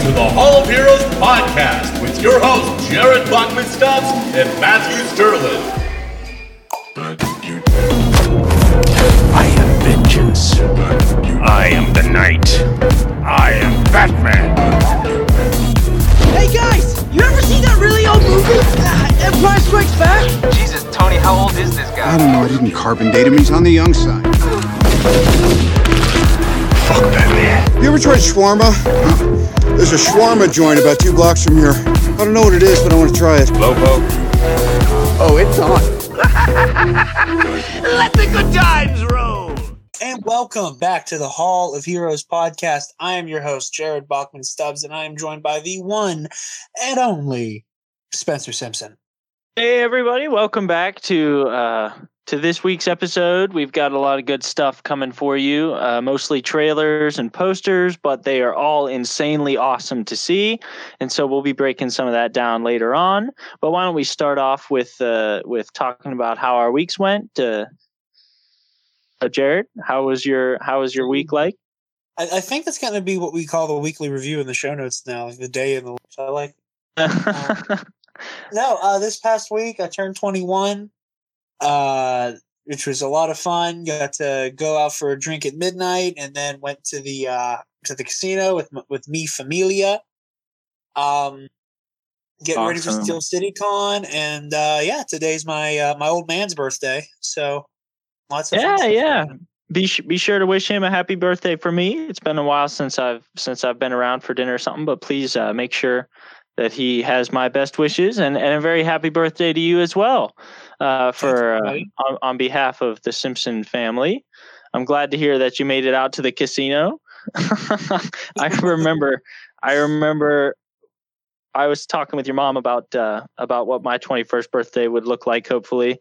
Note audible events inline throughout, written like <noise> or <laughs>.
to the Hall of Heroes podcast with your hosts, Jared Bachman Stubbs and Matthew Sterling. I am vengeance. I am the knight. I am Batman. Hey guys, you ever seen that really old movie? Uh, Empire Strikes Back? Jesus, Tony, how old is this guy? I don't know. I didn't carbon date him. He's on the young side. Fuck Batman. You ever tried shawarma? There's a shawarma joint about two blocks from here. I don't know what it is, but I want to try it. Lobo. Oh, it's on. <laughs> Let the good times roll! And welcome back to the Hall of Heroes podcast. I am your host, Jared Bachman Stubbs, and I am joined by the one and only Spencer Simpson. Hey everybody, welcome back to uh to this week's episode. We've got a lot of good stuff coming for you, uh, mostly trailers and posters, but they are all insanely awesome to see. And so we'll be breaking some of that down later on. But why don't we start off with uh with talking about how our weeks went? Uh, uh, Jared, how was your how was your week like? I, I think that's going to be what we call the weekly review in the show notes now, like the day in the. I like. <laughs> No, uh, this past week I turned 21, uh, which was a lot of fun. Got to go out for a drink at midnight, and then went to the uh, to the casino with with me familia. Um, getting ready for Steel City Con, and uh, yeah, today's my uh, my old man's birthday, so lots of yeah, yeah. Be sh- be sure to wish him a happy birthday for me. It's been a while since I've since I've been around for dinner or something, but please uh, make sure that he has my best wishes and, and a very happy birthday to you as well. Uh, for uh, on, on behalf of the Simpson family, I'm glad to hear that you made it out to the casino. <laughs> I remember, I remember, I was talking with your mom about uh, about what my 21st birthday would look like, hopefully,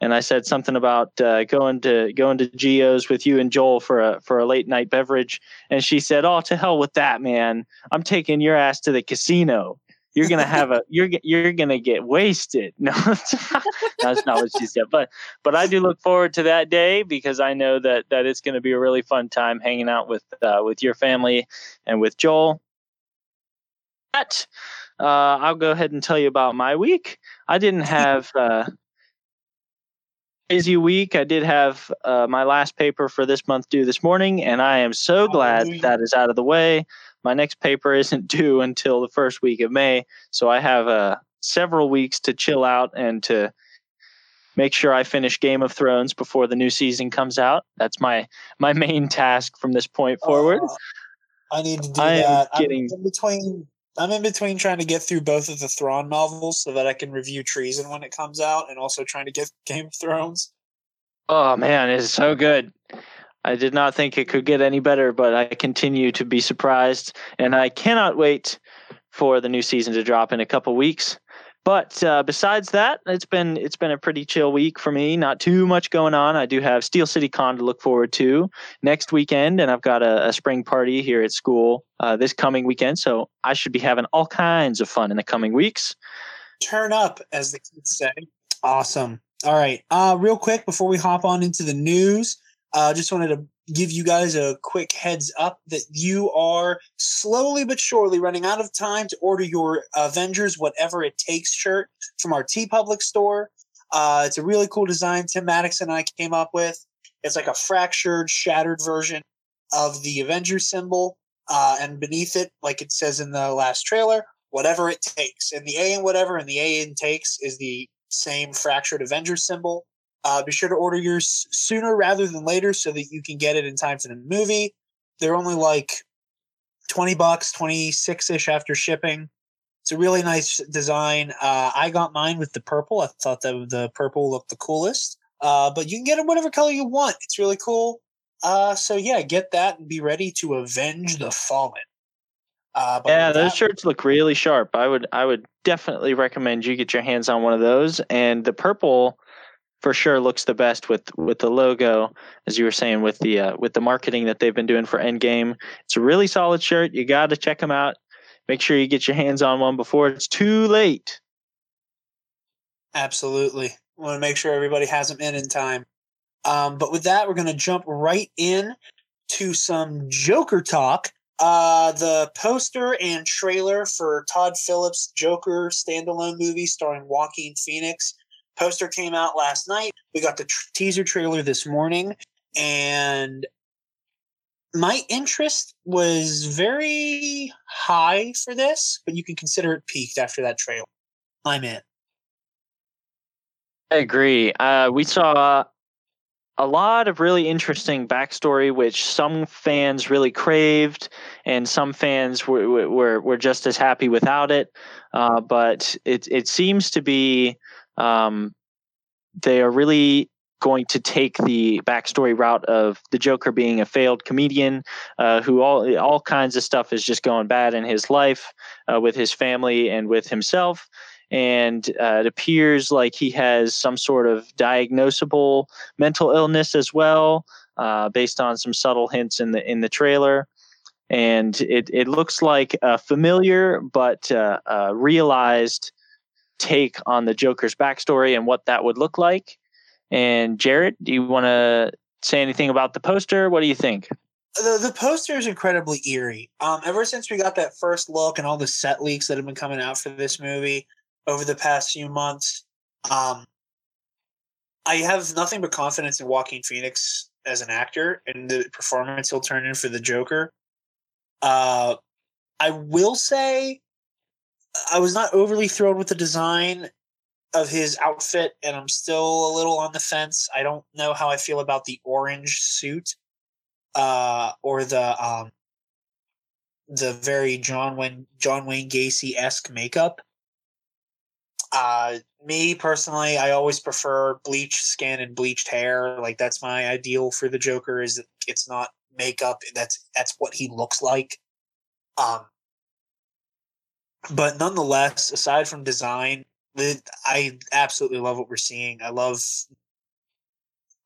and I said something about uh, going to going to Geo's with you and Joel for a for a late night beverage, and she said, "Oh, to hell with that, man! I'm taking your ass to the casino. You're gonna have a you're you're gonna get wasted." <laughs> No, that's not what she said, but but I do look forward to that day because I know that that it's gonna be a really fun time hanging out with uh, with your family and with Joel. But uh, I'll go ahead and tell you about my week. I didn't <laughs> have. Uh, crazy week. I did have uh, my last paper for this month due this morning, and I am so glad that is out of the way. My next paper isn't <laughs> due until the first week of May, so I have uh, several weeks to chill out and to make sure I finish Game of Thrones before the new season comes out. That's my my main task from this point forward. Uh, I need to do I that. getting- I'm in between. I'm in between trying to get through both of the Thrawn novels so that I can review Treason when it comes out, and also trying to get <laughs> Game of Thrones. Oh man, it's so good. I did not think it could get any better, but I continue to be surprised, and I cannot wait for the new season to drop in a couple weeks. But uh, besides that, it's been it's been a pretty chill week for me. Not too much going on. I do have Steel City Con to look forward to next weekend, and I've got a, a spring party here at school uh, this coming weekend. So I should be having all kinds of fun in the coming weeks. Turn up, as the kids say. Awesome. All right. Uh, real quick before we hop on into the news, uh, just wanted to give you guys a quick heads up that you are slowly but surely running out of time to order your Avengers Whatever It Takes shirt from our TeePublic store. Uh, it's a really cool design Tim Maddox and I came up with. It's like a fractured, shattered version of the Avengers symbol. Uh, and beneath it, like it says in the last trailer, whatever it takes. And the A in whatever and the A in takes is the same fractured Avengers symbol. Uh, be sure to order yours sooner rather than later so that you can get it in time for the movie. They're only like 20 bucks, 26 ish after shipping. It's a really nice design. Uh, I got mine with the purple. I thought that the purple looked the coolest. Uh, but you can get it whatever color you want. It's really cool. Uh, so yeah, get that and be ready to avenge the fallen. Uh, but Yeah, those that- shirts look really sharp. I would I would definitely recommend you get your hands on one of those. And the purple for sure looks the best with with the logo, as you were saying with the uh, with the marketing that they've been doing for Endgame. It's a really solid shirt. You got to check them out. Make sure you get your hands on one before it's too late. Absolutely. Want to make sure everybody has them in in time. Um, but with that, we're going to jump right in to some Joker talk. Uh, the poster and trailer for Todd Phillips' Joker standalone movie starring Joaquin Phoenix. Poster came out last night. We got the tr- teaser trailer this morning, and my interest was very high for this, but you can consider it peaked after that trailer. I'm in. I agree. Uh, we saw a lot of really interesting backstory, which some fans really craved, and some fans were were, were just as happy without it. Uh, but it it seems to be um, they are really going to take the backstory route of the Joker being a failed comedian, uh, who all all kinds of stuff is just going bad in his life, uh, with his family and with himself and uh, it appears like he has some sort of diagnosable mental illness as well, uh, based on some subtle hints in the in the trailer. And it it looks like a familiar but uh, realized take on the Joker's backstory and what that would look like. And Jared, do you want to say anything about the poster? What do you think? the the poster is incredibly eerie. Um, ever since we got that first look and all the set leaks that have been coming out for this movie, over the past few months. Um, I have nothing but confidence in Joaquin Phoenix as an actor and the performance he'll turn in for the Joker. Uh, I will say I was not overly thrilled with the design of his outfit, and I'm still a little on the fence. I don't know how I feel about the orange suit uh, or the um, the very John Wayne John Wayne Gacy esque makeup. Uh, me personally, I always prefer bleached skin and bleached hair. Like that's my ideal for the Joker. Is it's not makeup. That's that's what he looks like. Um, but nonetheless, aside from design, I absolutely love what we're seeing. I love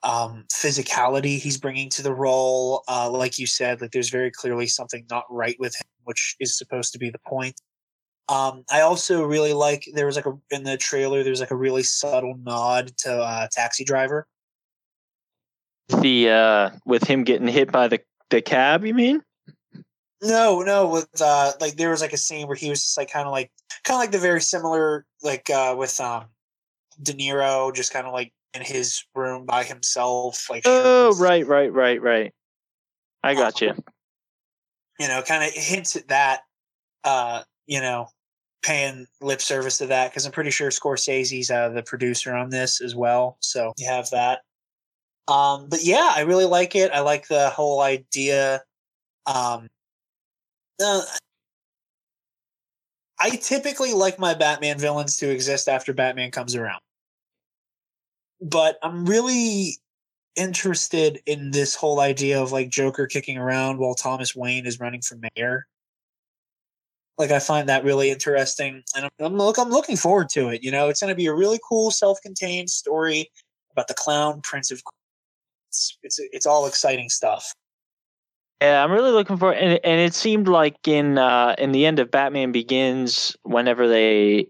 um, physicality he's bringing to the role. Uh, like you said, like there's very clearly something not right with him, which is supposed to be the point. Um, I also really like there was like a in the trailer there's like a really subtle nod to uh, Taxi Driver. The uh, with him getting hit by the the cab, you mean? No, no, with uh, like there was like a scene where he was just like kind of like kind of like the very similar like uh, with um, De Niro, just kind of like in his room by himself, like. Oh, right, right, right, right. I got um, you. You know, kind of hints at that. Uh, you know, paying lip service to that because I'm pretty sure Scorsese's uh, the producer on this as well. So you have that. Um, but yeah, I really like it. I like the whole idea. Um, uh, I typically like my Batman villains to exist after Batman comes around. But I'm really interested in this whole idea of like Joker kicking around while Thomas Wayne is running for mayor. Like I find that really interesting, and I'm, I'm look I'm looking forward to it. You know, it's going to be a really cool self-contained story about the clown prince of. It's it's it's all exciting stuff. Yeah, I'm really looking for, and and it seemed like in uh, in the end of Batman Begins, whenever they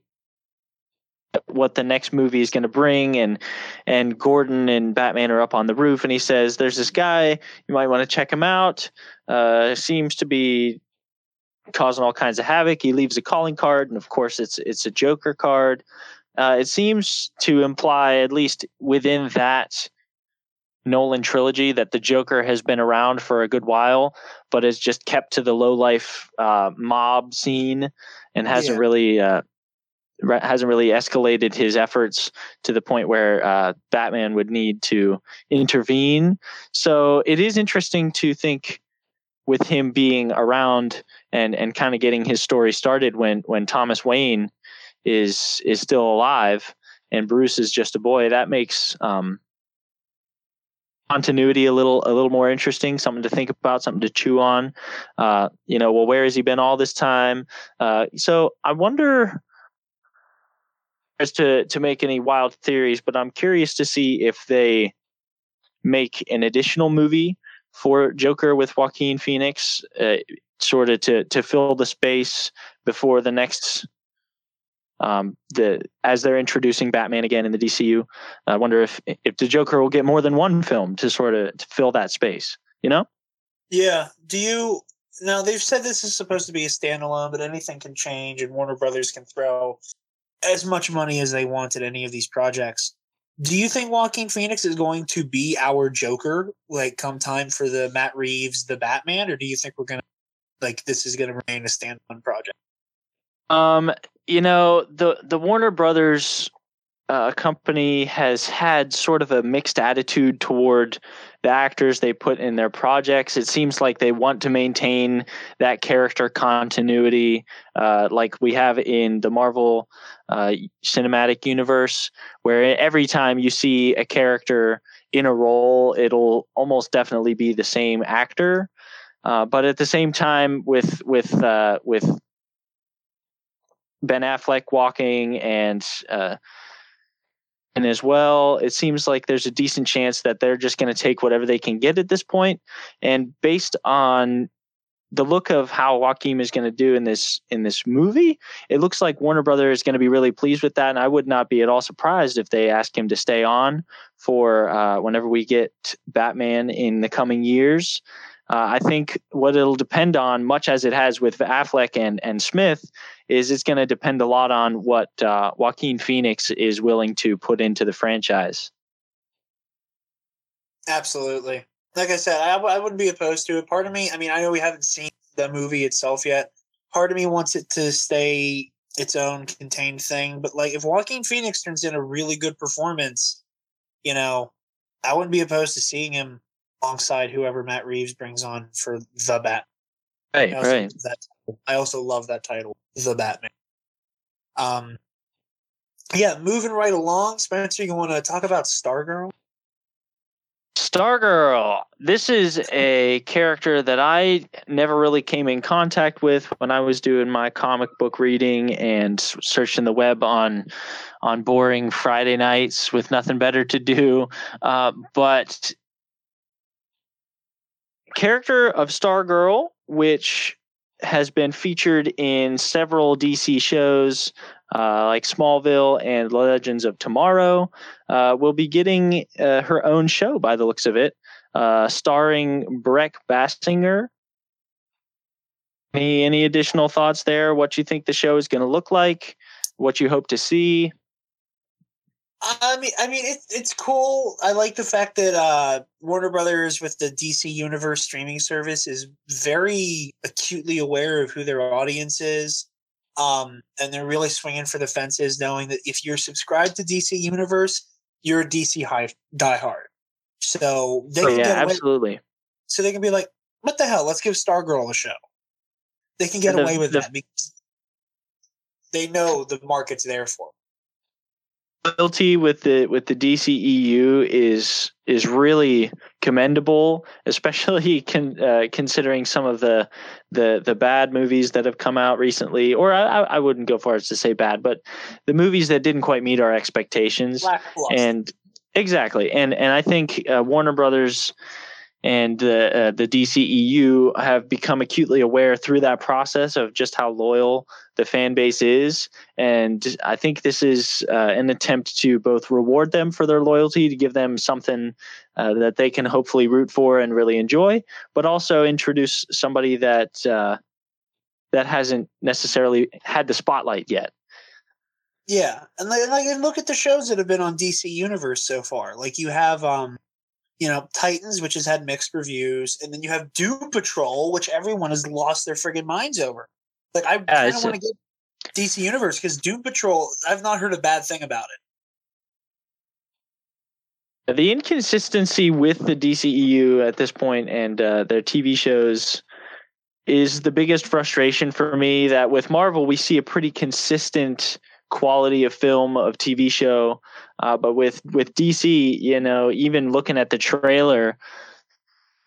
what the next movie is going to bring and and Gordon and Batman are up on the roof and he says there's this guy you might want to check him out uh seems to be causing all kinds of havoc. He leaves a calling card, and of course, it's it's a Joker card. Uh, it seems to imply, at least within that Nolan trilogy, that the Joker has been around for a good while, but has just kept to the low life uh, mob scene and hasn't yeah. really. Uh, hasn't really escalated his efforts to the point where uh, Batman would need to intervene. So it is interesting to think with him being around and and kind of getting his story started when when Thomas Wayne is is still alive and Bruce is just a boy that makes um, continuity a little a little more interesting something to think about something to chew on. Uh, you know well where has he been all this time? Uh, so I wonder as to to make any wild theories but I'm curious to see if they make an additional movie for Joker with Joaquin Phoenix, uh, sort of to to fill the space before the next um, the as they're introducing Batman again in the DCU. I wonder if if the Joker will get more than one film to sort of to fill that space. You know? Yeah. Do you now they've said this is supposed to be a standalone, but anything can change, and Warner Brothers can throw as much money as they want at any of these projects. Do you think Joaquin Phoenix is going to be our Joker, like come time for the Matt Reeves, the Batman, or do you think we're gonna like this is gonna remain a standalone project? Um, you know, the the Warner Brothers uh, company has had sort of a mixed attitude toward the actors they put in their projects. It seems like they want to maintain that character continuity, uh, like we have in the Marvel uh, cinematic universe, where every time you see a character in a role, it'll almost definitely be the same actor. Uh, but at the same time, with with uh, with Ben Affleck walking and uh, and as well, it seems like there's a decent chance that they're just going to take whatever they can get at this point. And based on the look of how Joaquin is going to do in this in this movie, it looks like Warner Brothers is going to be really pleased with that, and I would not be at all surprised if they ask him to stay on for uh, whenever we get Batman in the coming years. Uh, I think what it'll depend on, much as it has with Affleck and and Smith, is it's going to depend a lot on what uh, Joaquin Phoenix is willing to put into the franchise. Absolutely. Like I said, I, I wouldn't be opposed to it. Part of me, I mean, I know we haven't seen the movie itself yet. Part of me wants it to stay its own contained thing. But like, if Joaquin Phoenix turns in a really good performance, you know, I wouldn't be opposed to seeing him alongside whoever Matt Reeves brings on for the Bat. Right, I also right. love that title. I also love that title, The Batman. Um, yeah, moving right along, Spencer. You want to talk about Stargirl? Stargirl. This is a character that I never really came in contact with when I was doing my comic book reading and searching the web on on boring Friday nights with nothing better to do. Uh, but character of Stargirl, which has been featured in several DC shows uh, like Smallville and Legends of Tomorrow, uh, will be getting uh, her own show by the looks of it, uh, starring Brec Bassinger. Any any additional thoughts there? What you think the show is going to look like? What you hope to see? I mean, I mean, it's it's cool. I like the fact that uh, Warner Brothers with the DC Universe streaming service is very acutely aware of who their audience is, um, and they're really swinging for the fences, knowing that if you're subscribed to DC Universe, you're a DC high diehard. So they Oh, can yeah, get away, absolutely. so they can be like, "What the hell? Let's give Stargirl a show." They can get The- away with the- that because they know the market's there for. Loyalty with the with the DCEU is is really commendable, especially <laughs> con, uh, considering some of the the the bad movies that have come out recently. Or I, I wouldn't go far as to say bad, but the movies that didn't quite meet our expectations. And exactly, and and I think uh, Warner Brothers and the uh, the DCEU have become acutely aware through that process of just how loyal the fan base is, and I think this is uh, an attempt to both reward them for their loyalty, to give them something uh, that they can hopefully root for and really enjoy, but also introduce somebody that uh, that hasn't necessarily had the spotlight yet. Yeah, and like and look at the shows that have been on DC Universe so far. Like you have, um, you know, Titans, which has had mixed reviews, and then you have Doom Patrol, which everyone has lost their friggin' minds over. Like I kind of want to get DC Universe because Doom Patrol, I've not heard a bad thing about it. The inconsistency with the DCEU at this point and uh, their TV shows is the biggest frustration for me. That with Marvel, we see a pretty consistent quality of film of TV show, uh, but with with DC, you know, even looking at the trailer,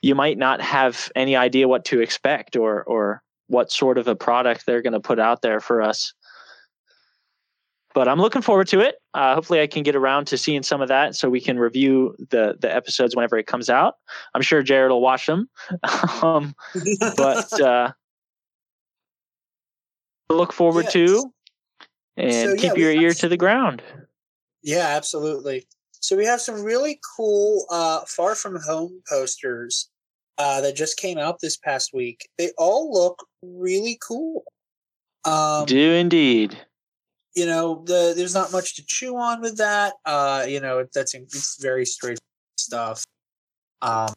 you might not have any idea what to expect or or what sort of a product they're going to put out there for us but I'm looking forward to it. Uh, hopefully, I can get around to seeing some of that so we can review the the episodes whenever it comes out. I'm sure Jared will watch them, <laughs> um, but <laughs> uh, look forward Yes. to and So, yeah, keep your ear s- to the ground. Yeah, absolutely. So we have some really cool uh, far from home posters uh, that just came out this past week. They all look really cool. Um, Do indeed. you know, the there's not much to chew on with that. Uh, you know, that's it's very straight stuff. Um,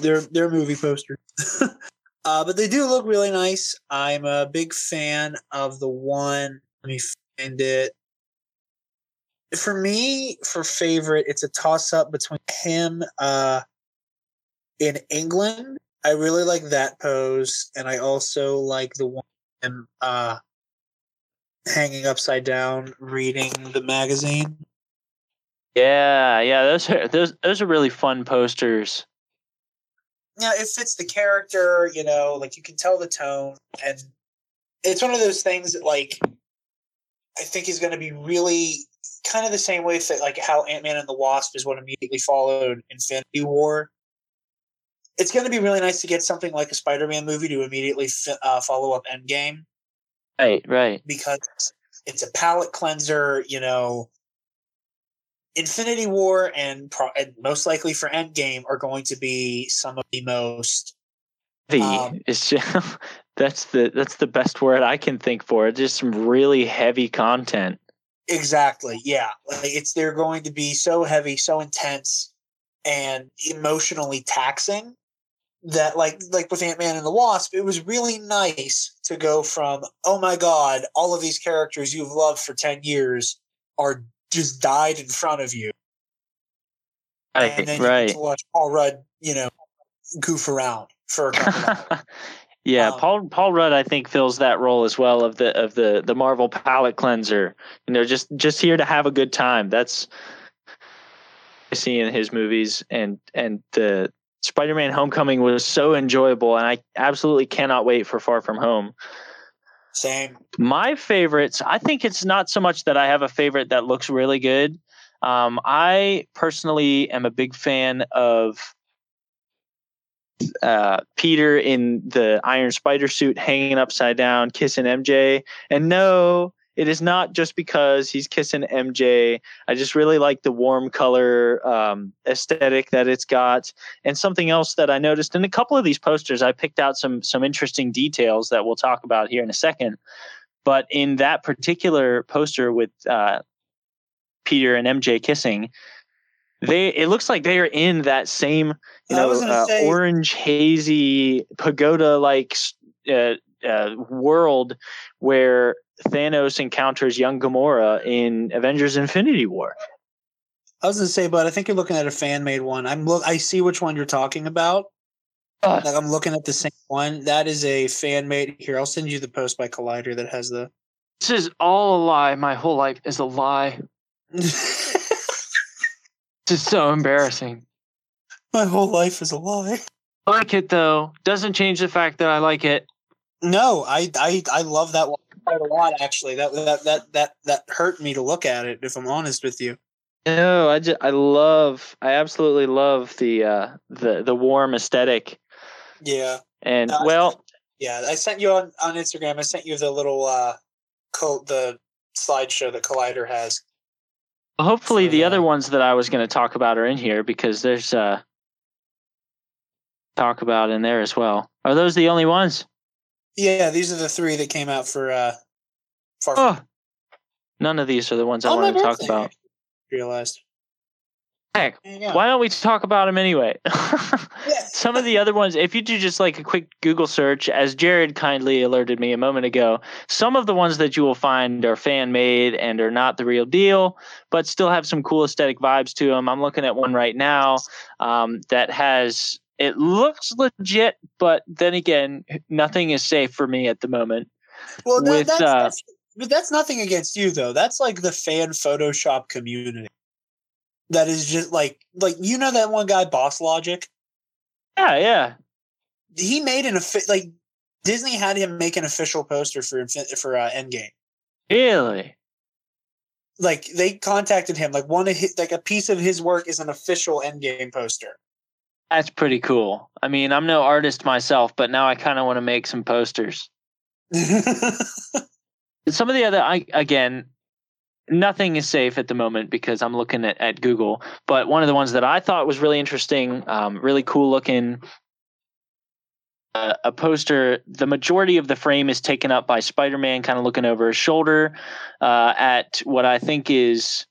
they're they're movie posters. <laughs> uh, but they do look really nice. I'm a big fan of the one. Let me find it. For me, for favorite, it's a toss up between him uh, in England. I really like that pose, and I also like the one him, uh, hanging upside down reading the magazine. Yeah, yeah, those are those those are really fun posters. Yeah, it fits the character, you know, like you can tell the tone and it's one of those things that like I think is going to be really kind of the same way that like how Ant-Man and the Wasp is what immediately followed Infinity War. It's going to be really nice to get something like a Spider-Man movie to immediately fi- uh, follow up Endgame. Right, right. because it's a palate cleanser. You know, Infinity War and, pro- and most likely for Endgame are going to be some of the most. The Um, <laughs> it's just, that's the that's the best word I can think for it. Just some really heavy content. Exactly. Yeah. Like it's they're going to be so heavy, so intense, and emotionally taxing that like like with Ant Man and the Wasp, it was really nice to go from oh my god, all of these characters you've loved for ten years are just died in front of you. Right, and then you get right. to watch Paul Rudd, you know, goof around for a couple <laughs> yeah, Um, Paul Paul Rudd I think fills that role as well of the of the the Marvel palate cleanser. You know, just just here to have a good time. That's I see in his movies and and the Spider-Man Homecoming was so enjoyable and I absolutely cannot wait for Far From Home. Same. My favorites, I think it's not so much that I have a favorite that looks really good. Um, I personally am a big fan of uh, Peter in the Iron Spider suit hanging upside down, kissing MJ. And no, it is not just because he's kissing MJ. I just really like the warm color um, aesthetic that it's got. And something else that I noticed in a couple of these posters, I picked out some some interesting details that we'll talk about here in a second. But in that particular poster with uh, Peter and MJ kissing, they it looks like they are in that same you know uh, say- orange hazy pagoda like uh, uh, world where Thanos encounters young Gamora in Avengers Infinity War. I was gonna say, but I think you're looking at a fan made one. I'm look. I see which one you're talking about. Uh, Like I'm looking at the same one. That is a fan made. Here, I'll send you the post by Collider that has the. This is all a lie. My whole life is a lie. <laughs> This is so embarrassing. My whole life is a lie. I like it though. Doesn't change the fact that I like it. No, I I I love that one quite a lot. Actually, that that that that that hurt me to look at it. If I'm honest with you. No, I just I love I absolutely love the uh the the warm aesthetic. Yeah, And Uh, well, yeah. I sent you on on Instagram. I sent you the little uh, co- the slideshow that Collider has. hopefully so, the uh, other ones that I was going to talk about are in here because there's uh talk about in there as well. Are those the only ones? Yeah, these are the three that came out for uh, Far From Oh, none of these are the ones I my wanted to talk about. Realized. Heck, There you go. why don't we talk about them anyway? <laughs> Some of the other ones, if you do just like a quick Google search, as Jared kindly alerted me a moment ago, some of the ones that you will find are fan made and are not the real deal, but still have some cool aesthetic vibes to them. I'm looking at one right now um, that has, it looks legit, but then again, nothing is safe for me at the moment. Well, with, that's, uh, that's but that's nothing against you though. That's like the fan Photoshop community. That is just like like you know that one guy, Boss Logic. Yeah, yeah. He made an offi- like Disney had him make an official poster for for uh, Endgame. Really? Like they contacted him. Like one of his, like a piece of his work is an official Endgame poster. That's pretty cool. I mean, I'm no artist myself, but now I kind of want to make some posters. <laughs> some of the other I again nothing is safe at the moment because I'm looking at, at Google. But one of the ones that I thought was really interesting, um, really cool looking, uh, a poster. The majority of the frame is taken up by Spider Man, kind of looking over his shoulder uh, at what I think is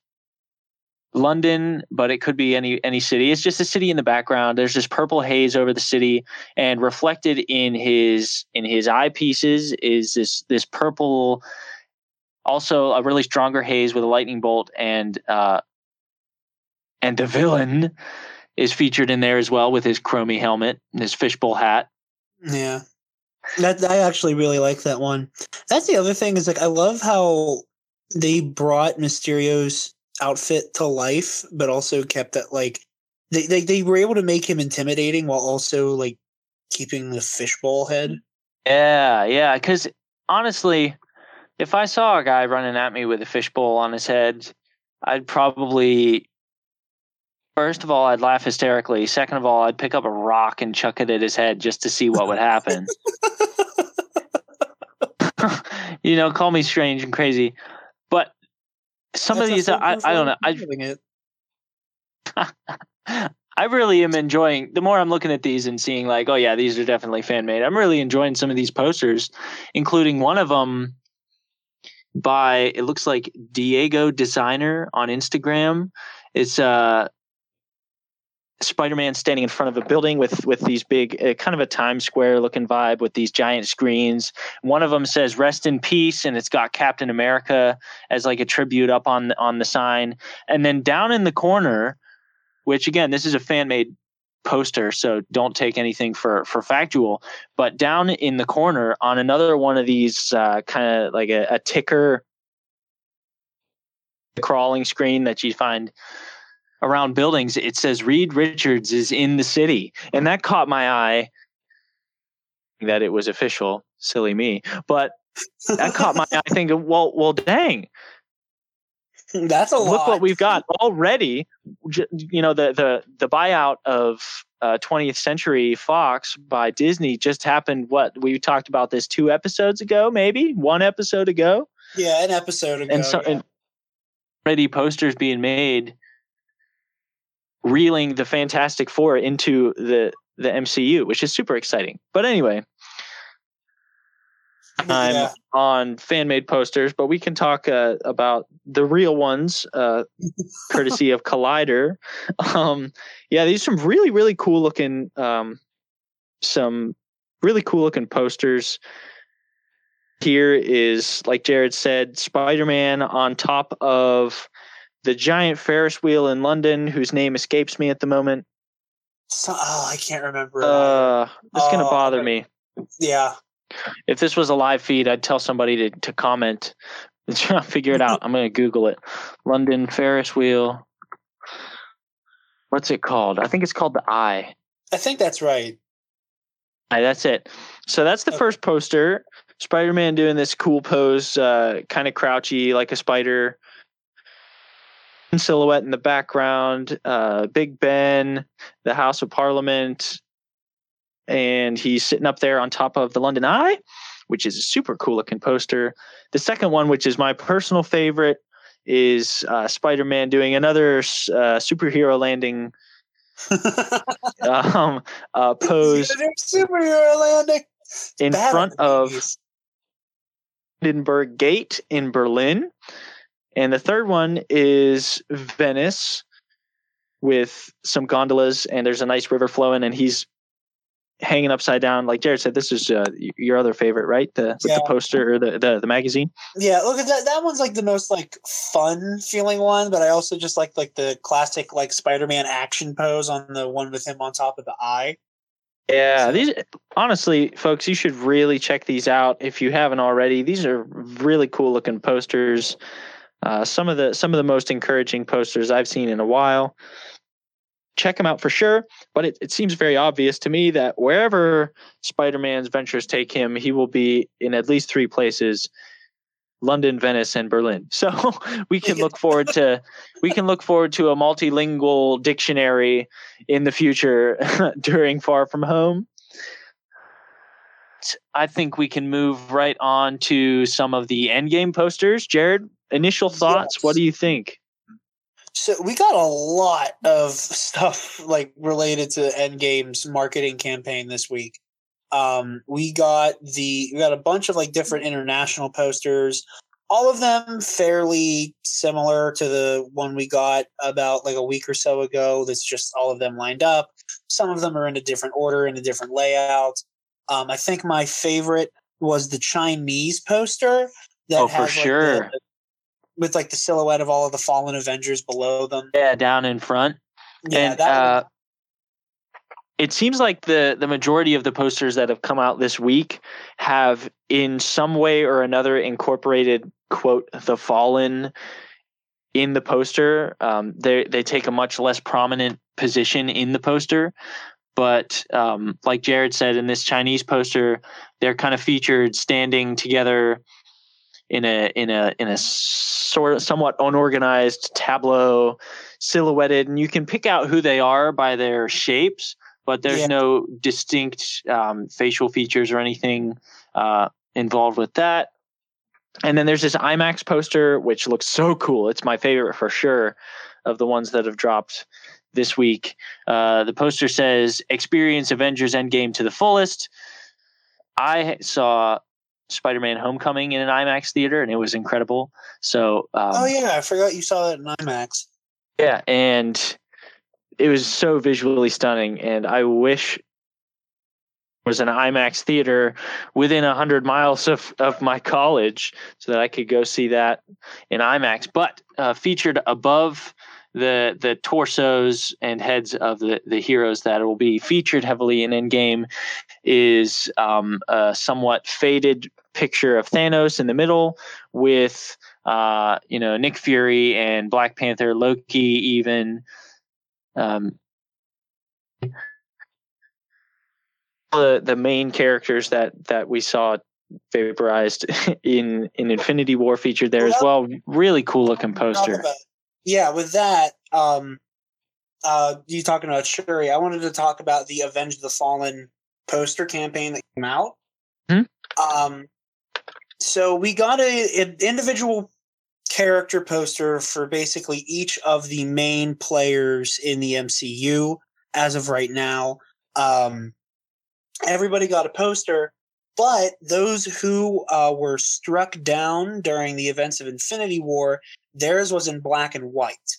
London, but it could be any any city. It's just a city in the background. There's this purple haze over the city, and reflected in his in his eyepieces is this this purple, also a really stronger haze with a lightning bolt, and uh, and the villain is featured in there as well with his chromy helmet and his fishbowl hat. Yeah. That I actually really like that one. That's the other thing is like I love how they brought Mysterio's outfit to life, but also kept that like they, they they were able to make him intimidating while also like keeping the fishbowl head. Yeah, yeah. Because honestly, if I saw a guy running at me with a fishbowl on his head, I'd probably First of all, I'd laugh hysterically. Second of all, I'd pick up a rock and chuck it at his head just to see what would happen. <laughs> <laughs> you know, call me strange and crazy, some That's of these, I, I don't know. I, it. I really am enjoying. The more I'm looking at these and seeing, like, oh yeah, these are definitely fan made. I'm really enjoying some of these posters, including one of them by it looks like Diego Designer on Instagram. It's uh Spider-Man standing in front of a building with with these big uh, kind of a Times Square looking vibe with these giant screens. One of them says "Rest in Peace" and it's got Captain America as like a tribute up on on the sign. And then down in the corner, which again, this is a fan made poster, so don't take anything for for factual. But down in the corner on another one of these uh, kind of like a, a ticker crawling screen that you find around buildings, it says Reed Richards is in the city. And that caught my eye that it was official. Silly me. But that caught my eye thinking, well, well, dang. <laughs> That's a lot. Look what we've got already. You know, the the the buyout of uh, 20th Century Fox by Disney just happened. What we talked about this two episodes ago, maybe one episode ago Yeah, an episode ago. and so yeah. and already posters being made reeling the fantastic four into the the mcu which is super exciting. But anyway i'm Yeah. on fan made posters but we can talk uh, about the real ones uh, <laughs> courtesy of collider. Um, yeah these are some really really cool looking um, some really cool looking posters. Here is like jared said spider-man on top of the giant ferris wheel in london whose name escapes me at the moment. So- oh, I can't remember. uh it's gonna Oh, bother me. Yeah. if this was a live feed i'd tell somebody to, to comment. And try to figure it out. I'm gonna google it. London ferris wheel. What's it called? I think it's called the eye. I think that's right. Aye, that's it. So that's the Okay. first poster. Spider-man doing this cool pose uh kind of crouchy like a spider silhouette in the background uh big ben the house of parliament and he's sitting up there on top of the london eye which is a super cool looking poster the second one which is my personal favorite is uh, spider-man doing another uh, superhero landing <laughs> um, uh, pose Superhero landing in Bad front of. Hindenburg Gate in Berlin. And the third one is Venice with some gondolas, and there's a nice river flowing, and he's hanging upside down. Like Jared said, this is uh, your other favorite, right? The Yeah. the poster or the, the the magazine. Yeah, look at that. That one's like the most like fun feeling one, but I also just like like the classic like Spider-Man action pose on the one with him on top of the eye. Yeah, So- these honestly, folks, you should really check these out if you haven't already. These are really cool looking posters. Uh, some of the some of the most encouraging posters I've seen in a while. Check them out for sure. But it, it seems very obvious to me that wherever Spider-Man's ventures take him, he will be in at least three places: London, Venice, and Berlin. <laughs> So we can look forward to we can look forward to a multilingual dictionary in the future <laughs> during Far From Home. I think we can move right on to some of the Endgame posters. Jared, initial thoughts. What do you think? So we got a lot of stuff like related to Endgame's marketing campaign this week. Um, we got the we got a bunch of like different international posters, all of them fairly similar to the one we got about like a week or so ago. That's just all of them lined up. Some of them are in a different order, in a different layout. Um, I think my favorite was the Chinese poster. That Oh, for has, like, the- sure. With like the silhouette of all of the fallen Avengers below them. Yeah, down in front. Yeah, and that uh, it seems like the the majority of the posters that have come out this week have in some way or another incorporated quote the fallen in the poster um, they they take a much less prominent position in the poster but um, like jared said in this chinese poster they're kind of featured standing together in a in a in a sort of somewhat unorganized tableau silhouetted and you can pick out who they are by their shapes but there's Yeah. no distinct um, facial features or anything uh, involved with that. And then there's this imax poster which looks so cool. It's my favorite for sure of the ones that have dropped this week. Uh, the poster says experience avengers endgame to the fullest. I saw spider-man homecoming in an imax theater and it was incredible so um, oh yeah, I forgot you saw that in IMAX. yeah, and it was so visually stunning. And I wish there was an IMAX theater within a hundred miles of, of my college so that I could go see that in IMAX. But uh, featured above the the torsos and heads of the, the heroes that will be featured heavily in Endgame is um, a somewhat faded picture of Thanos in the middle with uh, you know Nick Fury and Black Panther, Loki, even um, the the main characters that that we saw vaporized <laughs> in in Infinity War featured there as well. Really cool looking poster. yeah, with that, um, uh, you talking about Shuri? I wanted to talk about the Avenge the Fallen poster campaign that came out. Hmm? Um, so we got a an individual character poster for basically each of the main players in the MCU as of right now. Um, everybody got a poster, but those who uh, were struck down during the events of Infinity War, theirs was in black and white.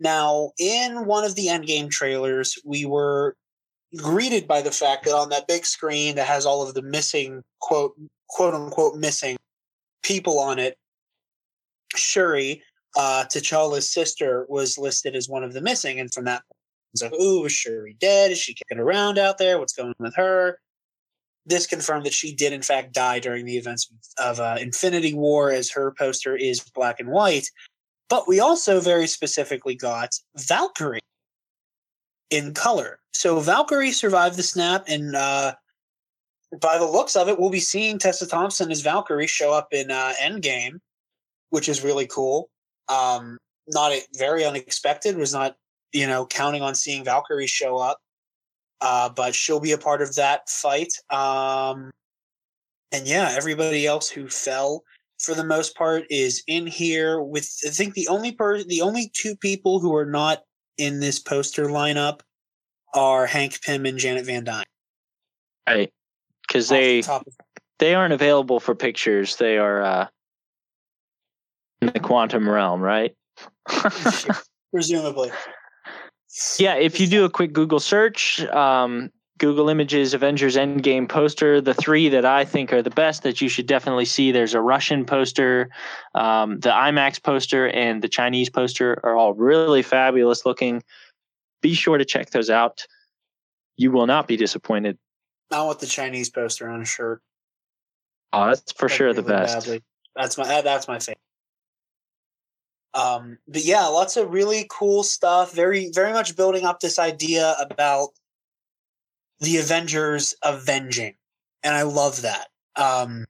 Now, in one of the Endgame trailers, we were greeted by the fact that on that big screen that has all of the missing quote quote unquote missing people on it, Shuri, uh, T'Challa's sister, was listed as one of the missing, and from that, it's like, "Ooh, is Shuri dead? Is she kicking around out there? What's going on with her?" This confirmed that she did in fact die during the events of uh, Infinity War, as her poster is black and white. But we also very specifically got Valkyrie in color. So Valkyrie survived the snap, and uh, by the looks of it, we'll be seeing Tessa Thompson as Valkyrie show up in uh, Endgame, which is really cool. Um, not a, very unexpected. Was not you know counting on seeing Valkyrie show up, uh, but she'll be a part of that fight. Um, and yeah, everybody else who fell for the most part is in here with I think the only per the only two people who are not in this poster lineup are Hank Pym and Janet Van Dyne. Right. Because Off the they they aren't available for pictures. They are uh, in the quantum realm, right? <laughs> presumably. Yeah, if you do a quick Google search, um, Google Images Avengers Endgame poster, the three that I think are the best that you should definitely see. There's a Russian poster, um, the IMAX poster, and the Chinese poster are all really fabulous looking. Be sure to check those out. You will not be disappointed. I want the Chinese poster on a shirt. Oh, that's for Like, sure the best. badly. That's my that's my favorite. Um, but yeah, lots of really cool stuff. Very very much building up this idea about the Avengers avenging, and I love that. Um,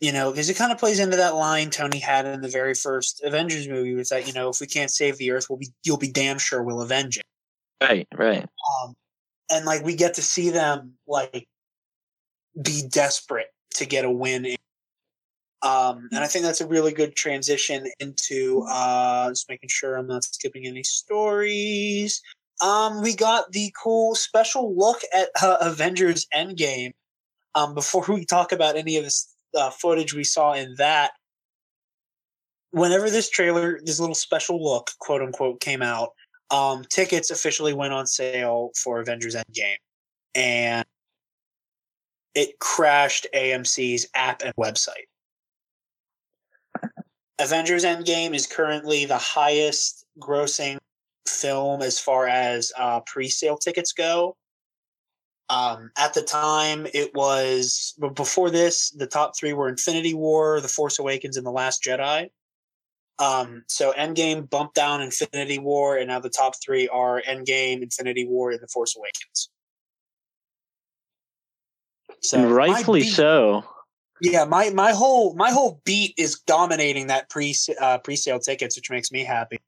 you know, because it kind of plays into that line Tony had in the very first Avengers movie, was that you know if we can't save the Earth, we'll be you'll be damn sure we'll avenge it. Right, right. um, and like we get to see them like be desperate to get a win. in. Um, and I think that's a really good transition into uh, just making sure I'm not skipping any stories. Um, we got the cool special look at uh, Avengers Endgame. Um, before we talk about any of this uh, footage we saw in that, whenever this trailer, this little special look, quote unquote, came out, um, tickets officially went on sale for Avengers Endgame, and it crashed AMC's app and website. Avengers Endgame is currently the highest grossing film as far as uh, pre-sale tickets go. Um, at the time, it was but before this. The top three were Infinity War, The Force Awakens, and The Last Jedi. Um, so Endgame bumped down Infinity War, and now the top three are Endgame, Infinity War, and The Force Awakens. So and rightfully beat, so. Yeah, my my whole my whole beat is dominating that pre uh, pre sale tickets, which makes me happy.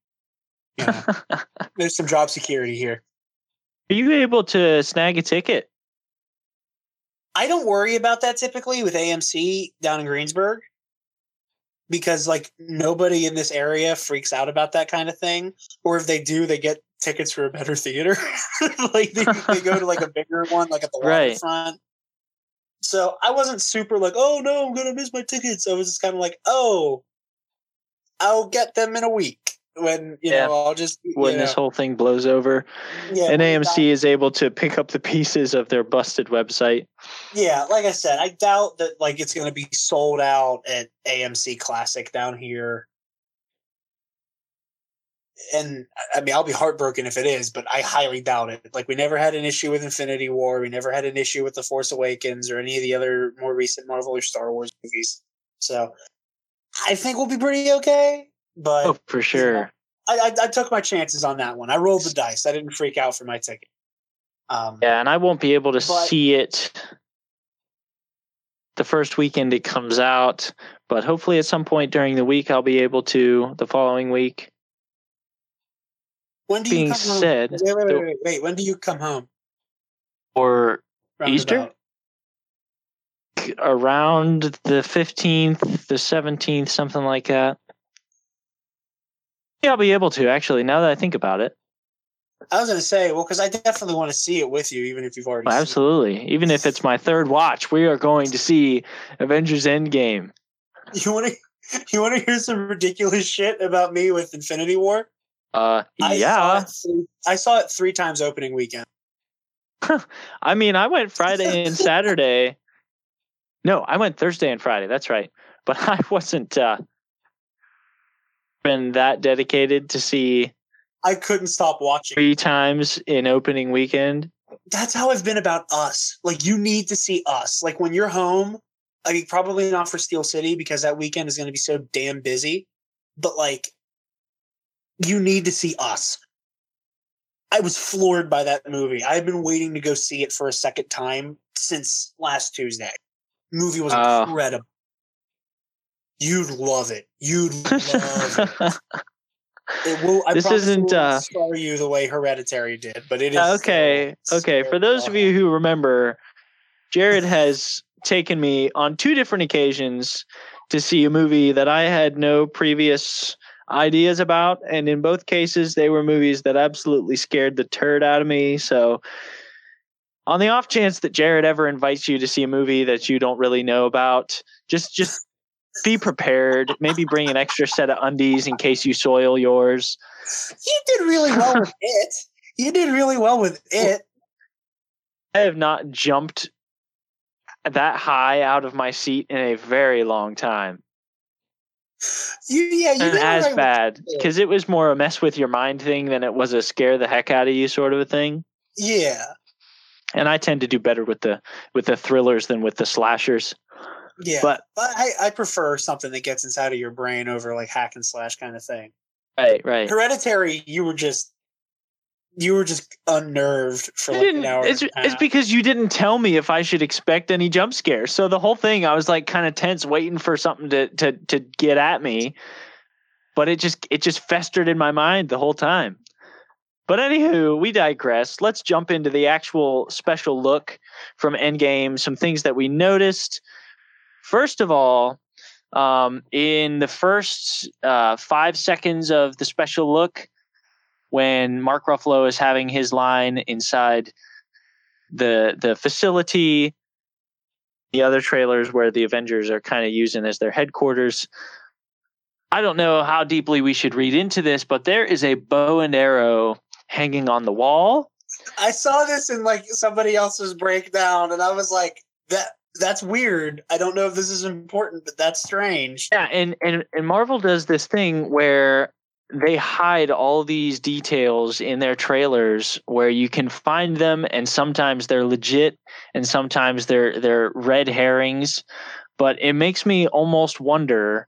You know, <laughs> there's some job security here. Are you able to snag a ticket? I don't worry about that typically with AMC down in Greensburg because like nobody in this area freaks out about that kind of thing. Or if they do, they get tickets for a better theater. <laughs> like they, they go to like a bigger one, like at the Right. waterfront. So I wasn't super like, oh no, I'm gonna miss my tickets. I was just kind of like, oh, I'll get them in a week when you Yeah. know I'll just When this whole thing blows over, yeah, and AMC is able to pick up the pieces of their busted website. Yeah, like I said, I doubt that like it's going to be sold out at AMC Classic down here. And I mean, I'll be heartbroken if it is, but I highly doubt it. Like we never had an issue with Infinity War, we never had an issue with The Force Awakens or any of the other more recent Marvel or Star Wars movies. So I think we'll be pretty okay. But Oh, for sure. I, I, I took my chances on that one. I rolled the dice. I didn't freak out for my ticket. Um, Yeah, and I won't be able to But- see it the first weekend it comes out, but hopefully at some point during the week I'll be able to the following week. When do you being come home? said, wait, wait, wait, wait, wait. When do you come home? Or Easter? Roundabout. around the 15th, the 17th, something like that. Yeah, I'll be able to actually. Now that I think about it, I was gonna say, well, because I definitely want to see it with you, even if you've already. Well, seen it. absolutely. Even if it's my third watch, we are going to see Avengers Endgame. You want to? You want to hear some ridiculous shit about me with Infinity War? Uh, I yeah. three, I saw it three times opening weekend. I mean, I went Friday and <laughs> Saturday. No, I went Thursday and Friday. That's right. But <laughs> I wasn't uh, been that dedicated to see I couldn't stop watching. three times in opening weekend. That's how I've been about us. Like you need to see us. Like when you're home. I mean, probably not for Steel City because that weekend is going to be so damn busy. But like, you need to see us. I was floored by that movie. I've been waiting to go see it for a second time since last Tuesday. Movie was Oh. incredible. You'd love it. You'd <laughs> love it. It will. I This isn't, uh, scar you the way Hereditary did, but it is okay. still Okay. For those of you who remember, Jared has taken me on two different occasions to see a movie that I had no previous ideas about. And in both cases, they were movies that absolutely scared the turd out of me. So, on the off chance that Jared ever invites you to see a movie that you don't really know about, just just be prepared. Maybe bring an extra set of undies in case you soil yours. You did really well with <laughs> it. You did really well with it. I have not jumped that high out of my seat in a very long time. You yeah, you and as right bad because it was more a mess with your mind thing than it was a scare the heck out of you sort of a thing. Yeah, And I tend to do better with the with the thrillers than with the slashers. Yeah. But- But, I, I prefer something that gets inside of your brain over like hack and slash kind of thing. Right, right. Hereditary, you were just you were just unnerved for You like an hour. it's, it's because you didn't tell me if I should expect any jump scares. So the whole thing, I was like kind of tense, waiting for something to to to get at me. But it just it just festered in my mind the whole time. But anywho, we digress. Let's jump into the actual special look from Endgame. Some things that we noticed. First of all, Um, in the first uh, five seconds of the special look, when Mark Ruffalo is having his line inside the the facility, the other trailers where the Avengers are kind of using as their headquarters. I don't know how deeply we should read into this, but there is a bow and arrow hanging on the wall. I saw this in like somebody else's breakdown, and I was like, that that's weird. I don't know if this is important, but that's strange. Yeah, and and and Marvel does this thing where they hide all these details in their trailers where you can find them and sometimes they're legit and sometimes they're they're red herrings but it makes me almost wonder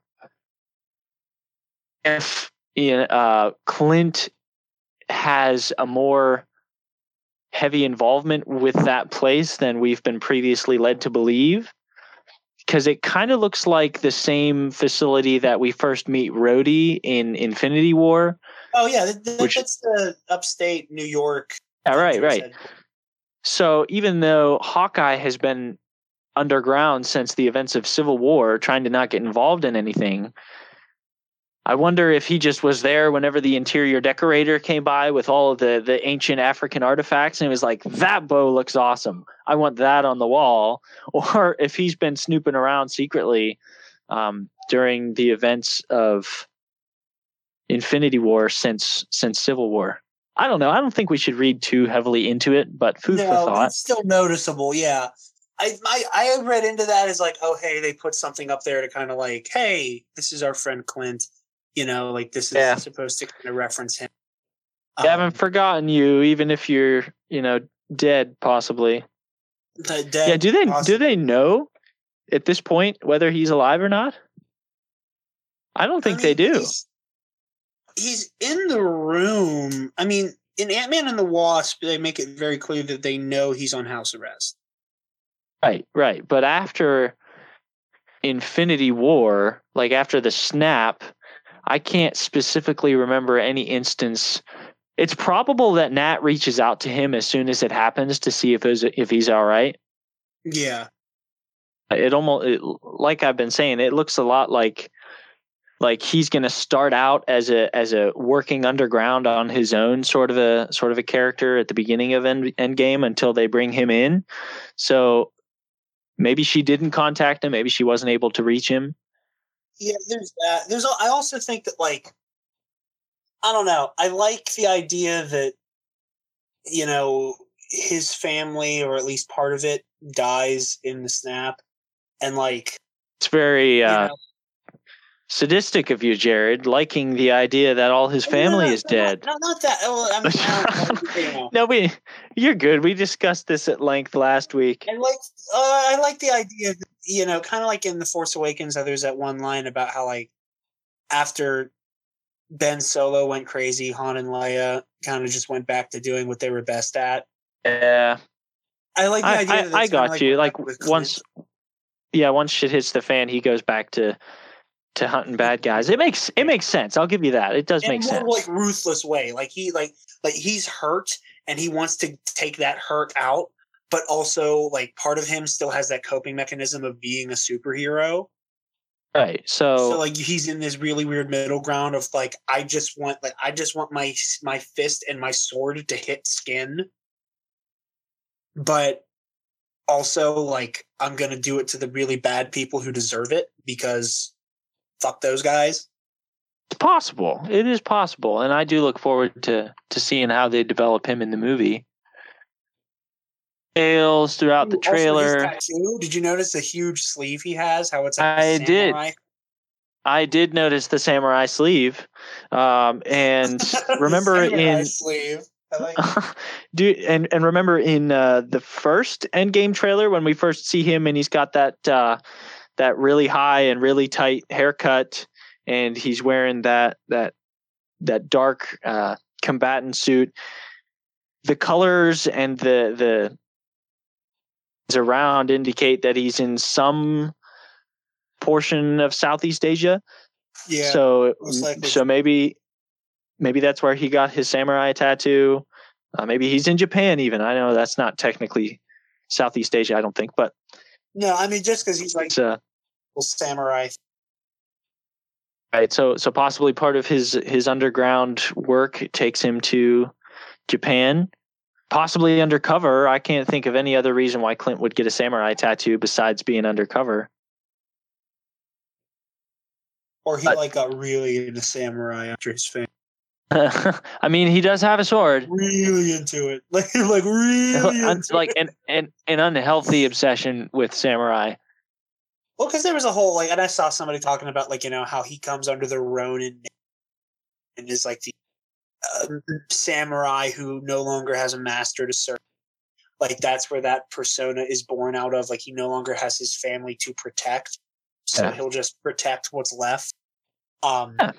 if uh, Clint has a more heavy involvement with that place than we've been previously led to believe because it kind of looks like the same facility that we first meet Rhodey in Infinity War. Oh yeah, that, which, that's the upstate New York. All right, right. So even though Hawkeye has been underground since the events of Civil War, trying to not get involved in anything, I wonder if he just was there whenever the interior decorator came by with all of the the ancient African artifacts and he was like, "That bow looks awesome. I want that on the wall." <laughs> Or if he's been snooping around secretly um, during the events of Infinity War since since Civil War. I don't know. I don't think we should read too heavily into it, but food no, for thought. It's still noticeable, yeah. I, I I read into that as like, oh hey, they put something up there to kind of like, hey, this is our friend Clint you know, like this is yeah. supposed to kind of reference him. Um, they haven't forgotten you, even if you're, you know, dead, possibly. Dead, yeah. Do they possibly. do they know at this point whether he's alive or not? I don't think I mean, they do. He's, he's in the room. I mean, in Ant Man and the Wasp, they make it very clear that they know he's on house arrest. Right, right. But after Infinity War, like after the snap, I can't specifically remember any instance. It's probable that Nat reaches out to him as soon as it happens to see if if he's all right. Yeah. It almost it, like I've been saying, it looks a lot like like he's going to start out as a as a working underground on his own sort of a sort of a character at the beginning of end, Endgame until they bring him in. So maybe she didn't contact him, maybe she wasn't able to reach him. Yeah, there's that. There's. I also think that like, I don't know. I like the idea that you know his family or at least part of it dies in the snap, and like it's very uh, know, sadistic of you, Jared, liking the idea that all his family no, no, is dead. No, not that. Well, I mean, I <laughs> no, we, you're good. We discussed this at length last week. I like, uh, I like the idea, that, you know, kind of like in the Force Awakens. How there's that one line about how like after Ben Solo went crazy, Han and Leia kind of just went back to doing what they were best at. Yeah, I like the I, idea. I, I got like you. Like once, yeah, once shit hits the fan, he goes back to to hunting bad guys. It makes it makes sense. I'll give you that. It does in make sense. Like ruthless way. Like he like like he's hurt and he wants to take that hurt out, but also like part of him still has that coping mechanism of being a superhero. Right. So So like he's in this really weird middle ground of like I just want like I just want my my fist and my sword to hit skin. But also like I'm going to do it to the really bad people who deserve it because fuck those guys? It's possible. It is possible, and I do look forward to to seeing how they develop him in the movie. Tales throughout the trailer. Did you notice the huge sleeve he has? How it's like I did. I did notice the samurai sleeve, um, and <laughs> remember in sleeve. <laughs> Like do and and remember in uh, the first Endgame trailer when we first see him and he's got that uh, that really high and really tight haircut, and he's wearing that that that dark uh, combatant suit. The colors and the the around indicate that he's in some portion of Southeast Asia. Yeah. So so maybe maybe that's where he got his samurai tattoo. Uh, maybe he's in Japan even. I know that's not technically Southeast Asia, I don't think, but no, I mean just because he's like a uh, samurai. Right. So so possibly part of his his underground work takes him to Japan. Possibly undercover. I can't think of any other reason why Clint would get a samurai tattoo besides being undercover. Or he like got really into samurai after his fame. <laughs> I mean, he does have a sword. Really into it. <laughs> Like like really <laughs> Un- like an, an an unhealthy obsession with samurai. Well, because there was a whole like, and I saw somebody talking about like you know how he comes under the Ronin and is like the samurai who no longer has a master to serve. Like that's where that persona is born out of. Like he no longer has his family to protect, so Yeah. he'll just protect what's left. Um, Yeah.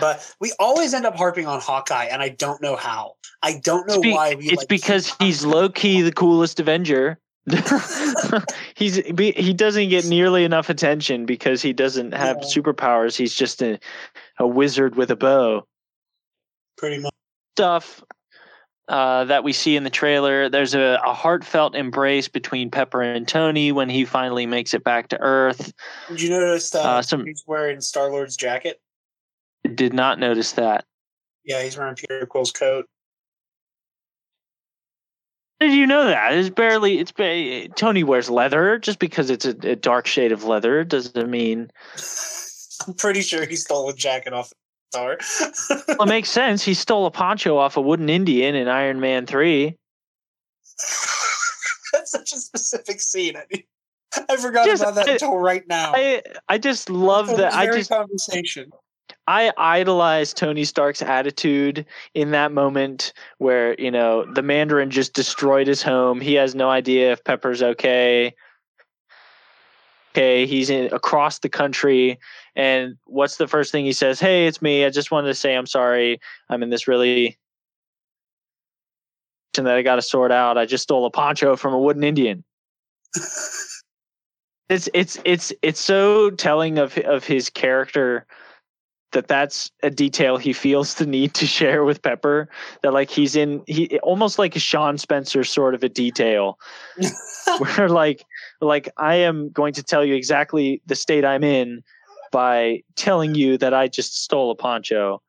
but we always end up harping on Hawkeye, and I don't know how. I don't know why. We it's like, because he's low key the coolest Avenger. <laughs> <laughs> he's he doesn't get nearly enough attention because he doesn't have Yeah. superpowers. He's just a, a wizard with a bow. Pretty much. Stuff uh, that we see in the trailer. There's a, a heartfelt embrace between Pepper and Tony when he finally makes it back to Earth. Did you notice that Uh, some- he's wearing Star Lord's jacket? Did not notice that. Yeah, he's wearing Peter Quill's coat. Did you know that? It's barely. It's ba- Tony wears leather just because it's a, a dark shade of leather doesn't mean <laughs> I'm pretty sure he stole a jacket off star. well, it makes sense. He stole a poncho off a wooden Indian in Iron Man three. <laughs> That's such a specific scene. I, <laughs> I forgot Just- about that I- until right now. I I just love that. I just conversation. I idolize Tony Stark's attitude in that moment where, you know, the Mandarin just destroyed his home. He has no idea if Pepper's okay. Okay, he's in across the country and what's the first thing he says? Hey, it's me. I just wanted to say I'm sorry. I'm in this really and that I got to sort out. I just stole a poncho from a wooden Indian. <laughs> It's it's it's it's so telling of of his character that that's a detail he feels the need to share with Pepper. That like he's in he almost like a Sean Spencer sort of a detail <laughs> where like like I am going to tell you exactly the state I'm in by telling you that I just stole a poncho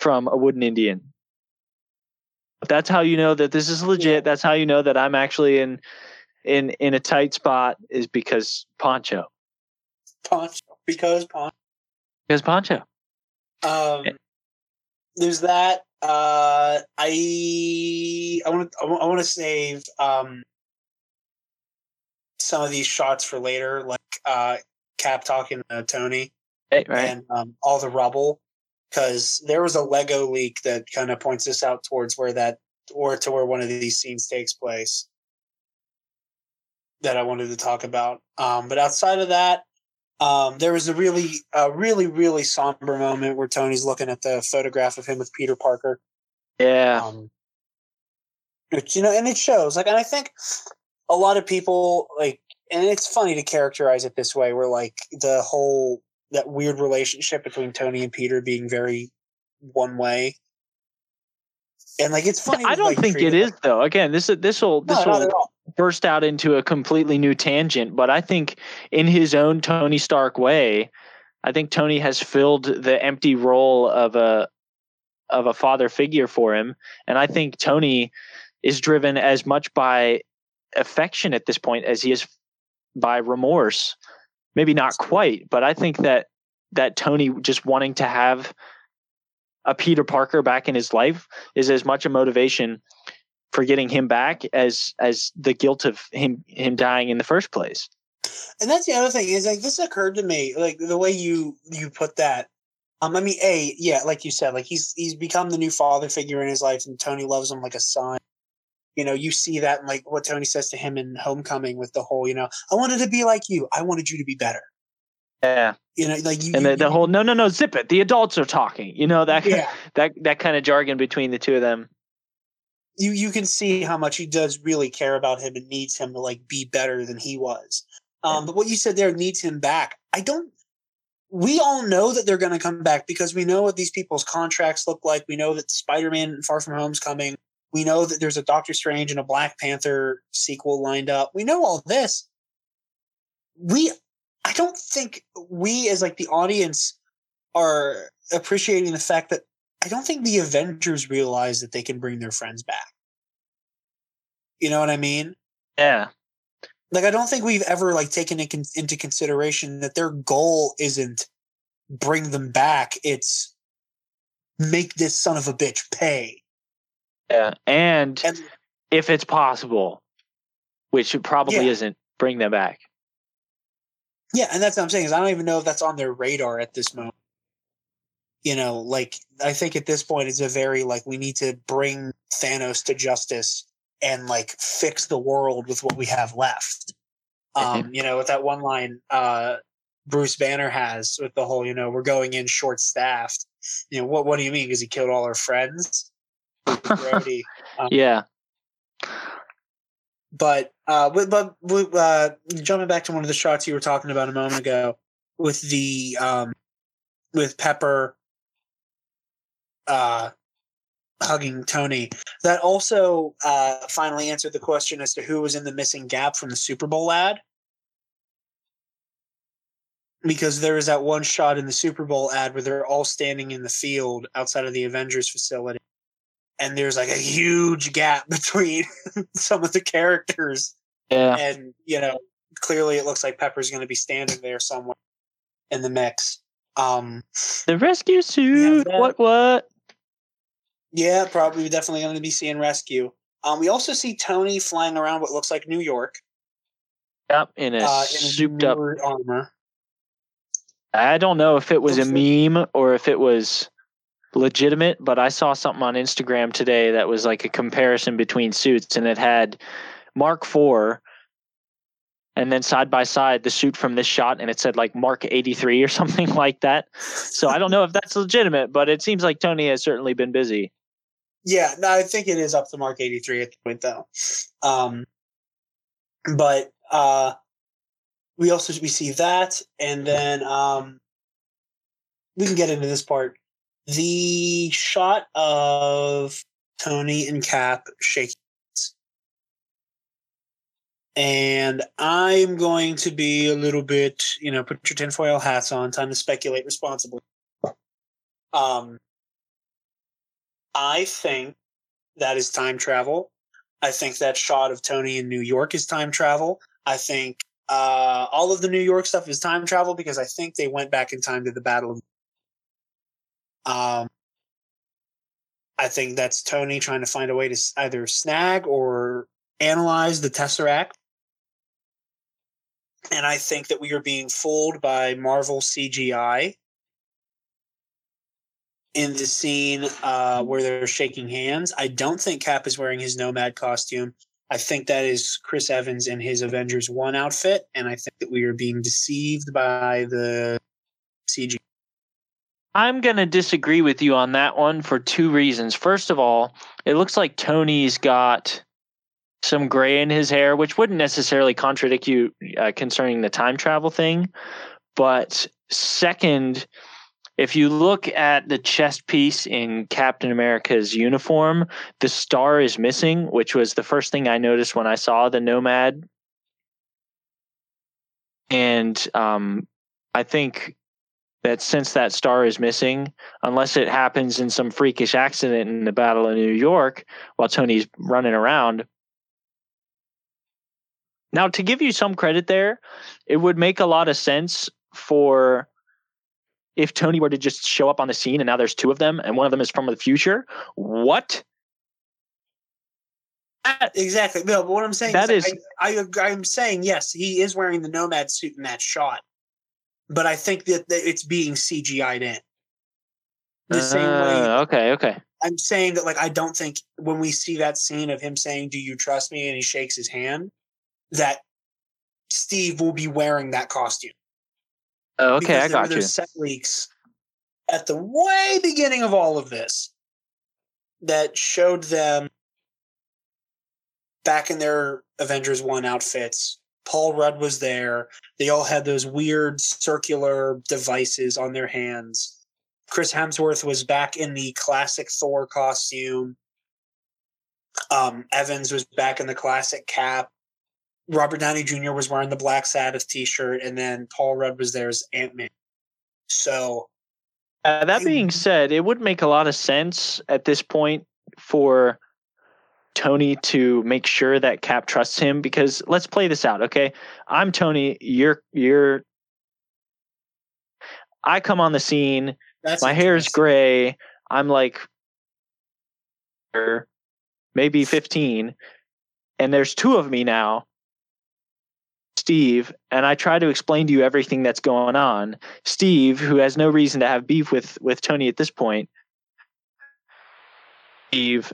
from a wooden Indian. That's how you know that this is legit. That's how you know that I'm actually in in in a tight spot is because poncho. Poncho. Because Poncho. Because poncho. Um, there's that. Uh, I I want to I want to save um some of these shots for later, like uh, Cap talking to Tony Right, right. and um, all the rubble, because there was a Lego leak that kind of points us out towards where that or to where one of these scenes takes place. That I wanted to talk about. Um, but outside of that, um, there was a really, a really, really somber moment where Tony's looking at the photograph of him with Peter Parker. yeah. Um, which, you know, and it shows. Like, and I think a lot of people like, and it's funny to characterize it this way, where like the whole that weird relationship between Tony and Peter being very one way. And like it's funny. I don't like, think it is though. Again, this this will this will. Burst out into a completely new tangent. But I think in his own Tony Stark way, I think Tony has filled the empty role of a of a father figure for him, and I think Tony is driven as much by affection at this point as he is by remorse. Maybe not quite, but I think that that Tony just wanting to have a Peter Parker back in his life is as much a motivation for getting him back as as the guilt of him him dying in the first place. And that's the other thing is like this occurred to me, like the way you you put that. Um, I mean, a yeah, like you said, like he's he's become the new father figure in his life, and Tony loves him like a son. You know, you see that in like what Tony says to him in Homecoming with the whole, you know, I wanted to be like you. I wanted you to be better. Yeah, You know, like you and you- the, the whole no no no zip it. The adults are talking. You know that yeah. <laughs> that that kind of jargon between the two of them. You you can see how much he does really care about him and needs him to like be better than he was. Um, but what you said there needs him back. I don't. We all know that they're going to come back because we know what these people's contracts look like. We know that Spider-Man: Far From Home's coming. We know that there's a Doctor Strange and a Black Panther sequel lined up. We know all this. We, I don't think we as like the audience are appreciating the fact that I don't think the Avengers realize that they can bring their friends back. You know what I mean? Yeah. Like I don't think we've ever like taken it con- into consideration that their goal isn't bring them back. It's make this son of a bitch pay. Yeah. And, And if it's possible, which it probably Yeah. isn't, bring them back. yeah, and that's what I'm saying is I don't even know if that's on their radar at this moment. You know, like I think at this point it's a very like we need to bring Thanos to justice and like fix the world with what we have left. Um, you know, with that one line uh Bruce Banner has with the whole, you know, we're going in short staffed. You know, what what do you mean? Because he killed all our friends? <laughs> Brody. Yeah. but uh but, but but, uh jumping back to one of the shots you were talking about a moment ago with the um with pepper uh hugging tony that also uh finally answered the question as to who was in the missing gap from the super bowl ad because there was that one shot in the super bowl ad where they're all standing in the field outside of the avengers facility and there's like a huge gap <laughs> between some of the characters Yeah. and you know clearly it looks like pepper's going to be standing there somewhere in the mix um The rescue suit. that- what? What? Yeah probably definitely going to be seeing rescue um we also see tony flying around what looks like new york Yep. In a uh, souped up. armor I don't know if it was a like- meme or if it was legitimate, but I saw something on Instagram today that was like a comparison between suits, and it had Mark IV, and then side by side the suit from this shot, and it said like Mark 83 or <laughs> something like that. So I don't know if that's legitimate, but it seems like Tony has certainly been busy. Yeah no i think it is up to mark 83 at the point though. Um but uh we also we see that and then um we can get into this part. The shot of tony and cap shaking and i'm going to be a little bit you know put your tinfoil hats on time to speculate responsibly. Um i think that is time travel i think that shot of tony in new york is time travel i think uh, all of the New York stuff is time travel because I think they went back in time to the Battle of. Um, I think that's Tony trying to find a way to either snag or analyze the Tesseract. And I think that we are being fooled by Marvel CGI in the scene uh, where they're shaking hands. I don't think Cap is wearing his Nomad costume. I think that is Chris Evans in his Avengers 1 outfit. And I think that we are being deceived by the CG. I'm going to disagree with you on that one for two reasons. First of all, it looks like Tony's got some gray in his hair, which wouldn't necessarily contradict you uh, concerning the time travel thing. But second, if you look at the chest piece in Captain America's uniform, the star is missing, which was the first thing I noticed when I saw the Nomad. And um, I think that since that star is missing, unless it happens in some freakish accident in the Battle of New York while Tony's running around. Now, to give you some credit there, it would make a lot of sense for if Tony were to just show up on the scene and now there's two of them and one of them is from the future. What? That- Exactly. No, but what I'm saying That is, is- I, I, I'm saying yes, he is wearing the Nomad suit in that shot, but I think that, that it's being CGI'd in. The same way Uh, okay, okay. I'm saying that, like, I don't think when we see that scene of him saying, "Do you trust me?" and he shakes his hand, that Steve will be wearing that costume. Oh, okay, I there got you. set leaks at the way beginning of all of this that showed them back in their Avengers 1 outfits. Paul Rudd was there. They all had those weird circular devices on their hands. Chris Hemsworth was back in the classic Thor costume. Um, Evans was back in the classic cap. Robert Downey Jr. was wearing the Black Sabbath t shirt, and then Paul Rudd was there as Ant Man. So Uh, that being said, it would make a lot of sense at this point for Tony to make sure that Cap trusts him because let's play this out, okay? I'm Tony, you're you're I come on the scene, That's my hair is gray, I'm like maybe 15 and there's two of me now. Steve, and I try to explain to you everything that's going on. Steve, who has no reason to have beef with with Tony at this point, Steve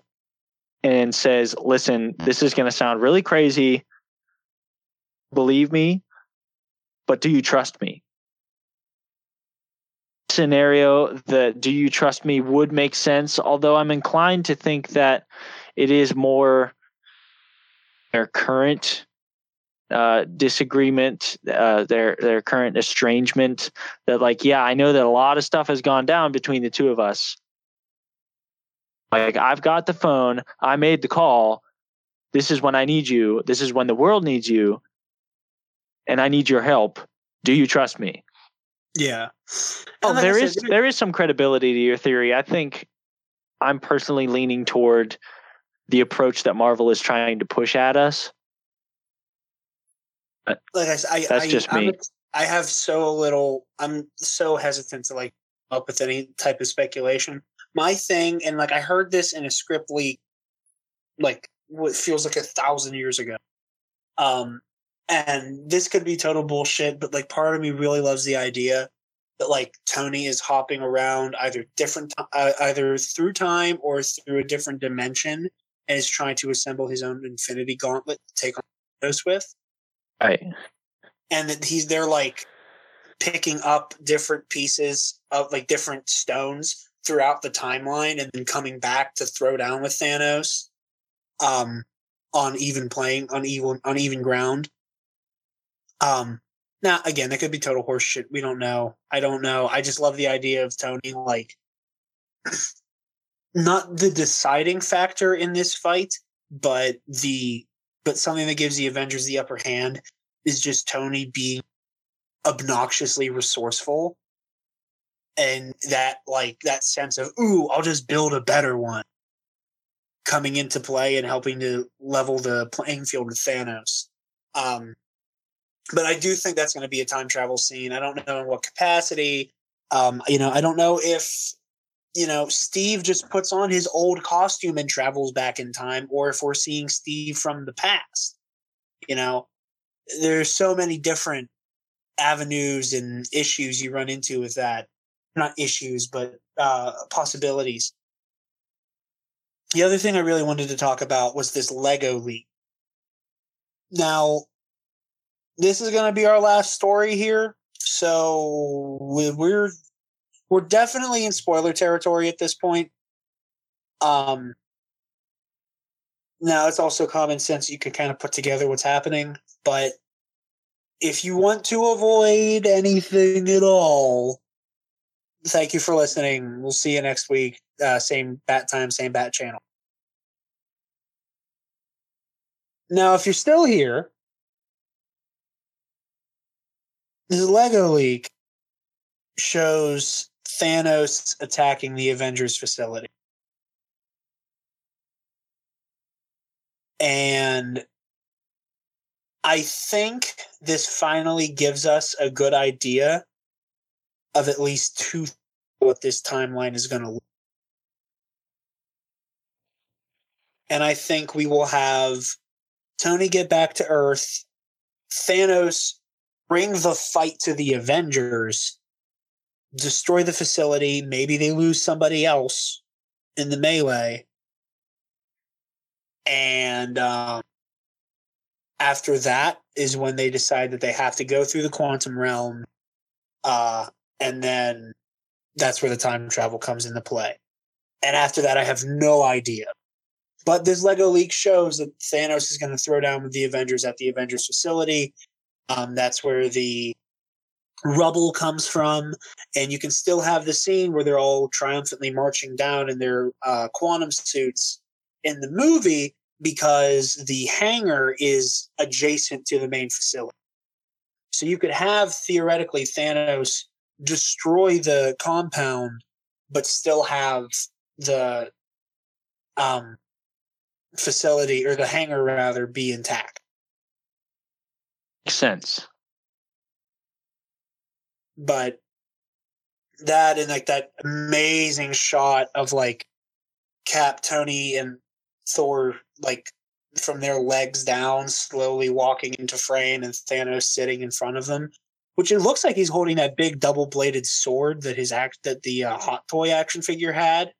and says, "Listen, this is going to sound really crazy. Believe me, but do you trust me?" Scenario that "Do you trust me?" would make sense, although I'm inclined to think that it is more their current uh, disagreement, uh, their their current estrangement. That like, yeah, I know that a lot of stuff has gone down between the two of us. Like, I've got the phone. I made the call. This is when I need you. This is when the world needs you, and I need your help. Do you trust me? Yeah. Oh, like there said, is there is some credibility to your theory. I think I'm personally leaning toward the approach that Marvel is trying to push at us. Like I, I That's I, just I'm- me. I have so little. I'm so hesitant to like come up with any type of speculation. My thing, and like I heard this in a script leak, like what feels like a thousand years ago. Um, and this could be total bullshit, but like part of me really loves the idea that like Tony is hopping around either different, uh, either through time or through a different dimension, and is trying to assemble his own Infinity Gauntlet to take on Thanos with Right. and that he's they're like picking up different pieces of like different stones throughout the timeline and then coming back to throw down with Thanos um on even playing on even on even ground. Um now again that could be total horseshit. We don't know. I don't know. I just love the idea of Tony like <sniffs> not the deciding factor in this fight, but the but something that gives the Avengers the upper hand is just Tony being obnoxiously resourceful and that like that sense of ooh I'll just build a better one coming into play and helping to level the playing field with Thanos. Um but I do think that's going to be a time travel scene. I don't know in what capacity. Um you know, I don't know if you know, Steve just puts on his old costume and travels back in time, or if we're seeing Steve from the past. You know, there's so many different avenues and issues you run into with that. Not issues, but uh, possibilities. The other thing I really wanted to talk about was this Lego leak. Now, this is going to be our last story here. So we- we're we're definitely in spoiler territory at this point. Um, now it's also common sense you can kind of put together what's happening, but if you want to avoid anything at all, thank you for listening. We'll see you next week. Uh, same bat time, same bat channel. Now, if you're still here, this Lego leak shows Thanos attacking the Avengers facility. And I think this finally gives us a good idea of at least two what this timeline is going to look. And I think we will have Tony get back to Earth, Thanos bring the fight to the Avengers, destroy the facility. Maybe they lose somebody else in the melee. And um, after that is when they decide that they have to go through the quantum realm. Uh, and then that's where the time travel comes into play. And after that, I have no idea. But this Lego leak shows that Thanos is going to throw down with the Avengers at the Avengers facility. Um, that's where the rubble comes from, and you can still have the scene where they're all triumphantly marching down in their uh, quantum suits in the movie because the hangar is adjacent to the main facility. So you could have theoretically Thanos destroy the compound, but still have the um facility or the hangar rather be intact. Makes sense. But that and like that amazing shot of like Cap, Tony, and Thor like from their legs down, slowly walking into frame, and Thanos sitting in front of them. Which it looks like he's holding that big double bladed sword that his act that the uh, hot toy action figure had.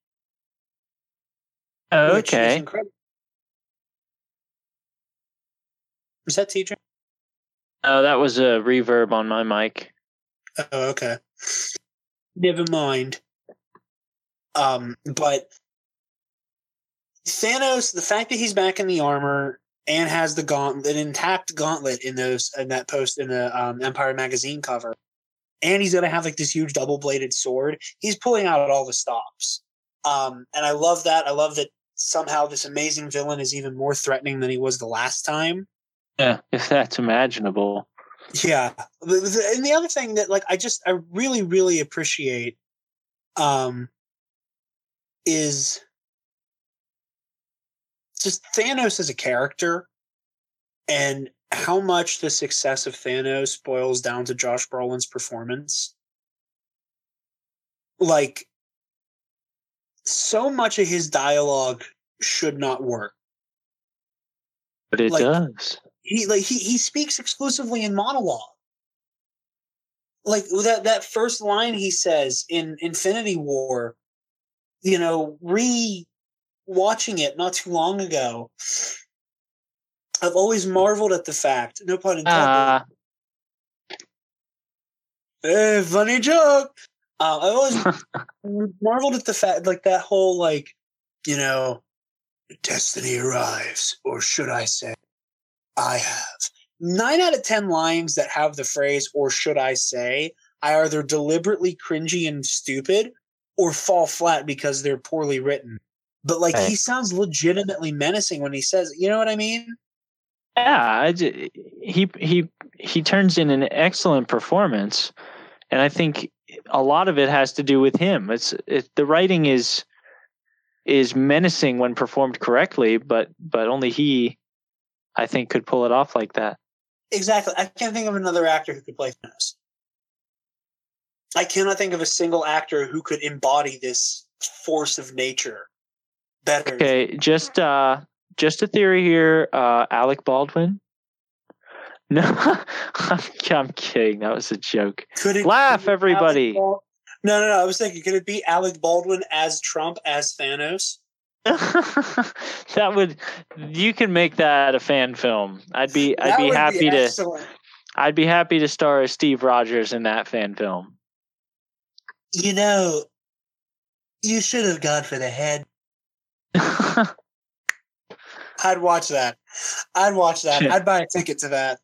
Oh, is okay. incredible. Is that TJ? Oh, that was a reverb on my mic. Oh, okay. Never mind. Um, but Thanos, the fact that he's back in the armor and has the gauntlet, an intact gauntlet in those in that post in the um, Empire magazine cover, and he's gonna have like this huge double bladed sword. He's pulling out all the stops, um, and I love that. I love that somehow this amazing villain is even more threatening than he was the last time. Yeah, if that's imaginable. Yeah. And the other thing that like I just I really really appreciate um is just Thanos as a character and how much the success of Thanos boils down to Josh Brolin's performance. Like so much of his dialogue should not work. But it Like- does. He like he he speaks exclusively in monologue. Like that that first line he says in Infinity War, you know, re watching it not too long ago. I've always marveled at the fact, no pun intended. Ah, Eh, funny joke. Uh, I've always <laughs> marveled at the fact, like that whole, like, you know, destiny arrives, or should I say, I have. Nine out of 10 lines that have the phrase, or should I say, I either deliberately cringy and stupid or fall flat because they're poorly written. But, like, Right. he sounds legitimately menacing when he says, you know what I mean? yeah. I j- he he he turns in an excellent performance, and I think a lot of it has to do with him. It's it, the writing is is menacing when performed correctly, but but only he, I think, could pull it off like that. Exactly. I can't think of another actor who could play Thanos. I cannot think of a single actor who could embody this force of nature better. Okay, just uh just a theory here. Uh Alec Baldwin. <laughs> No, I'm, I'm kidding. That was a joke. Could it Laugh, everybody. Bal- no, no, no. I was thinking, could it be Alec Baldwin as Trump as Thanos? <laughs> that would you can make that a fan film. I'd be I'd be happy to excellent. I'd be happy to star as Steve Rogers in that fan film. You know, you should have gone for the head. <laughs> I'd watch that. I'd watch that. I'd buy a ticket to that.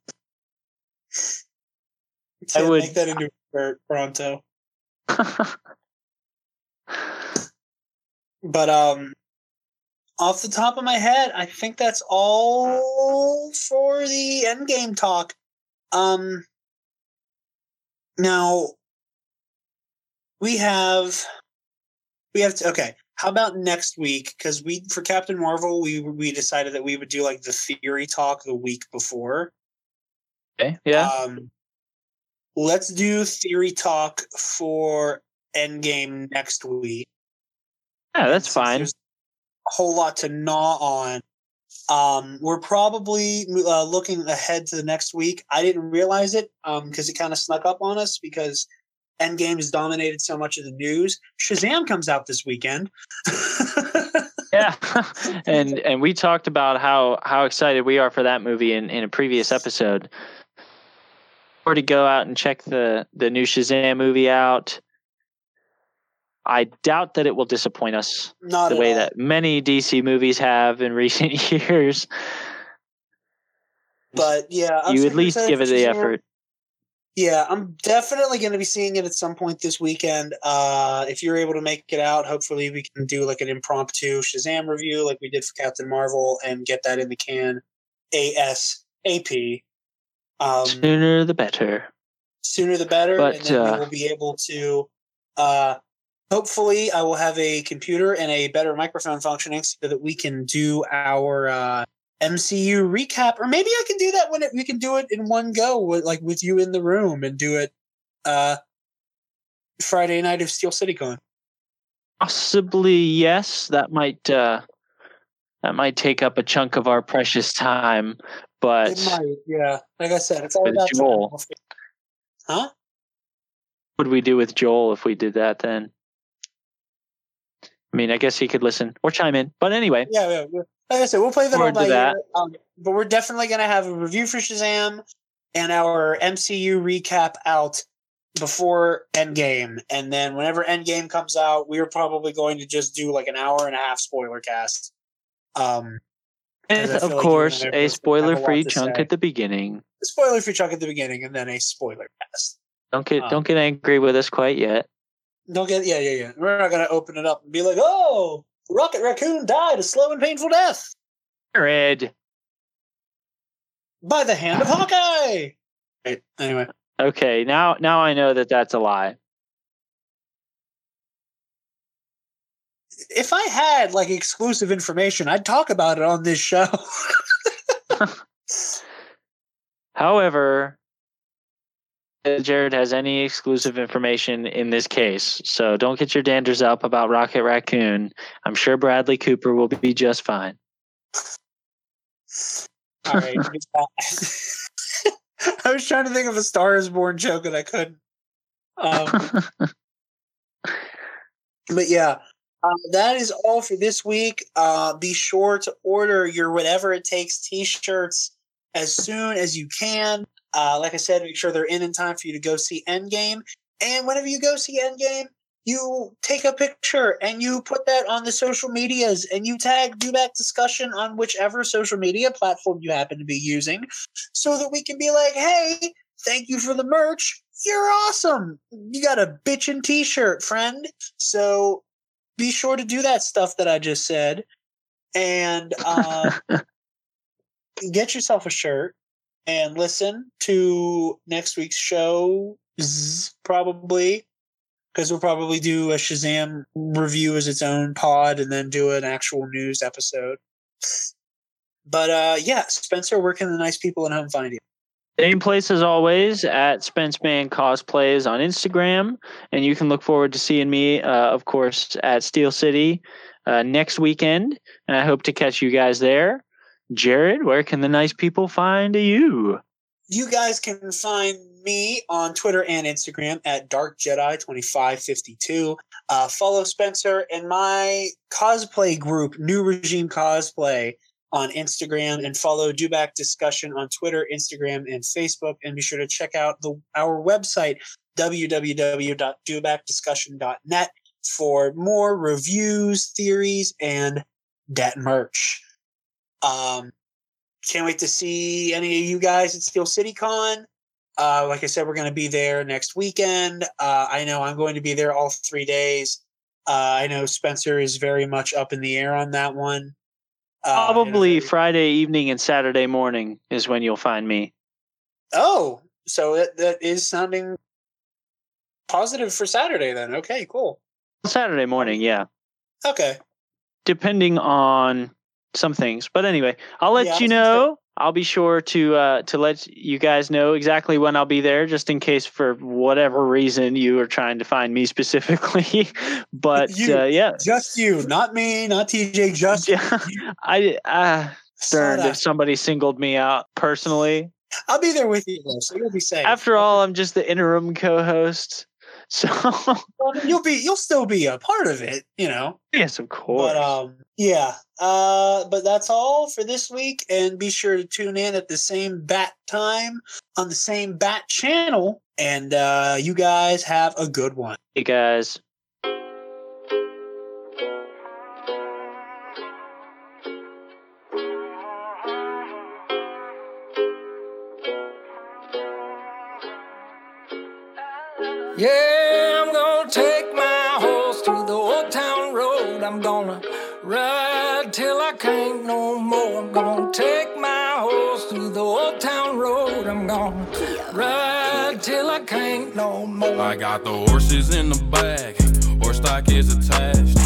I would- make that into a pronto. <laughs> But um off the top of my head, I think that's all for the endgame talk. Um now we have we have to okay. How about next week? Because we for Captain Marvel, we we decided that we would do like the theory talk the week before. okay. Yeah. Um, let's do theory talk for Endgame next week. yeah, that's fine. There's whole lot to gnaw on. Um, we're probably uh, looking ahead to the next week. I didn't realize it because it kind of snuck up on us because Endgame has dominated so much of the news. Shazam comes out this weekend. <laughs> Yeah. <laughs> and and we talked about how how excited we are for that movie in in a previous episode. Or to go out and check the the new Shazam movie out. I doubt that it will disappoint us Not the way all. that many DC movies have in <laughs> recent years. But yeah, I'm you at least give it the effort. Yeah, I'm definitely going to be seeing it at some point this weekend. Uh, if you're able to make it out, hopefully we can do like an impromptu Shazam review, like we did for Captain Marvel, and get that in the can ASAP. Um, Sooner the better. sooner the better, But, and then uh, we will be able to. Uh, hopefully, I will have a computer and a better microphone functioning so that we can do our uh, MCU recap, or maybe I can do that when it, we can do it in one go, with, like with you in the room, and do it uh, Friday night of Steel City Con. Possibly yes. That might uh, that might take up a chunk of our precious time. But It might, yeah. Like I said, it's all about Joel. time. Huh? what would we do with Joel if we did that then? I mean, I guess he could listen or chime in. But anyway, Yeah, yeah. yeah. Like I said, we'll play that all by that. Um, but we're definitely going to have a review for Shazam and our MCU recap out before Endgame. And then whenever Endgame comes out, we're probably going to just do like an hour and a half spoiler cast. Um, and I feel of like course, and a a spoiler-free chunk at the beginning. spoiler free chunk at the beginning, and then a spoiler cast. Don't get Um, don't get angry with us quite yet. Don't get, yeah, yeah, yeah. We're not going to open it up and be like, oh, Rocket Raccoon died a slow and painful death Red. by the hand of Hawkeye. Right. Anyway. Okay, now now I know that that's a lie. if I had like exclusive information, I'd talk about it on this show. <laughs> However, Jared has any exclusive information in this case, so don't get your danders up about Rocket Raccoon. I'm sure Bradley Cooper will be just fine. <laughs> All right. <laughs> I was trying to think of a Star is Born joke and I couldn't. Um, <laughs> but yeah, uh, that is all for this week. Uh, be sure to order your whatever it takes t-shirts as soon as you can. Uh, like I said, make sure they're in in time for you to go see Endgame. And whenever you go see Endgame, you take a picture and you put that on the social medias and you tag Duback discussion on whichever social media platform you happen to be using so that we can be like, hey, thank you for the merch. You're awesome. You got a bitchin' t-shirt, friend. So be sure to do that stuff that I just said. And uh, <laughs> get yourself a shirt and listen to next week's show, probably because we'll probably do a Shazam review as its own pod and then do an actual news episode. But uh, yeah, Spencer, where can the nice people at home find you? Same place as always at Spenceman Cosplays on Instagram, and you can look forward to seeing me, uh, of course, at Steel City uh, next weekend. And I hope to catch you guys there. Jared, where can the nice people find you? You guys can find me on Twitter and Instagram at Dark Jedi 2552. Uh, follow Spencer and my cosplay group, New Regime Cosplay, on Instagram, and follow Duback Discussion on Twitter, Instagram, and Facebook. And be sure to check out the our website, www.dubackdiscussion.net, for more reviews, theories, and that merch. Um, can't wait to see any of you guys at Steel City Con. Uh, like I said, we're going to be there next weekend. Uh, I know I'm going to be there all three days. Uh, I know Spencer is very much up in the air on that one. Uh, Probably Friday evening and Saturday morning is when you'll find me. Oh, so that, that is sounding positive for Saturday then. Okay, cool. Saturday morning, yeah. Okay. Depending on some things. But anyway, I'll let Yeah, you was gonna say- know. I'll be sure to uh, to let you guys know exactly when I'll be there, just in case for whatever reason you are trying to find me <laughs> specifically. but You- uh, yeah, Just you, not me, not TJ, just yeah, <laughs> I uh, darned if somebody singled me out personally. I'll be there with you, though, so you'll be safe. After all, I'm just the interim co-host, so <laughs> Well, you'll be, you'll still be a part of it, you know. yes, of course. But um, yeah. Uh, but that's all for this week, and be sure to tune in at the same bat time on the same bat channel. And uh, you guys have a good one. hey guys. Yeah, ride till I can't no more. I'm gonna take my horse through the old town road. I'm gonna ride till I can't no more. I got the horses in the back, horse stock is attached.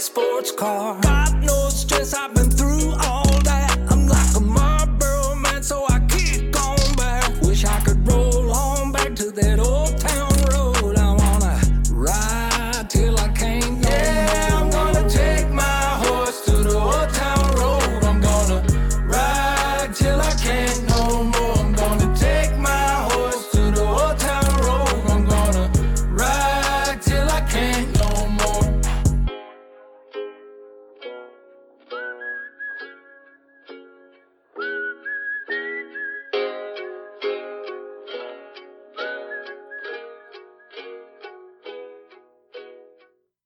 sports car.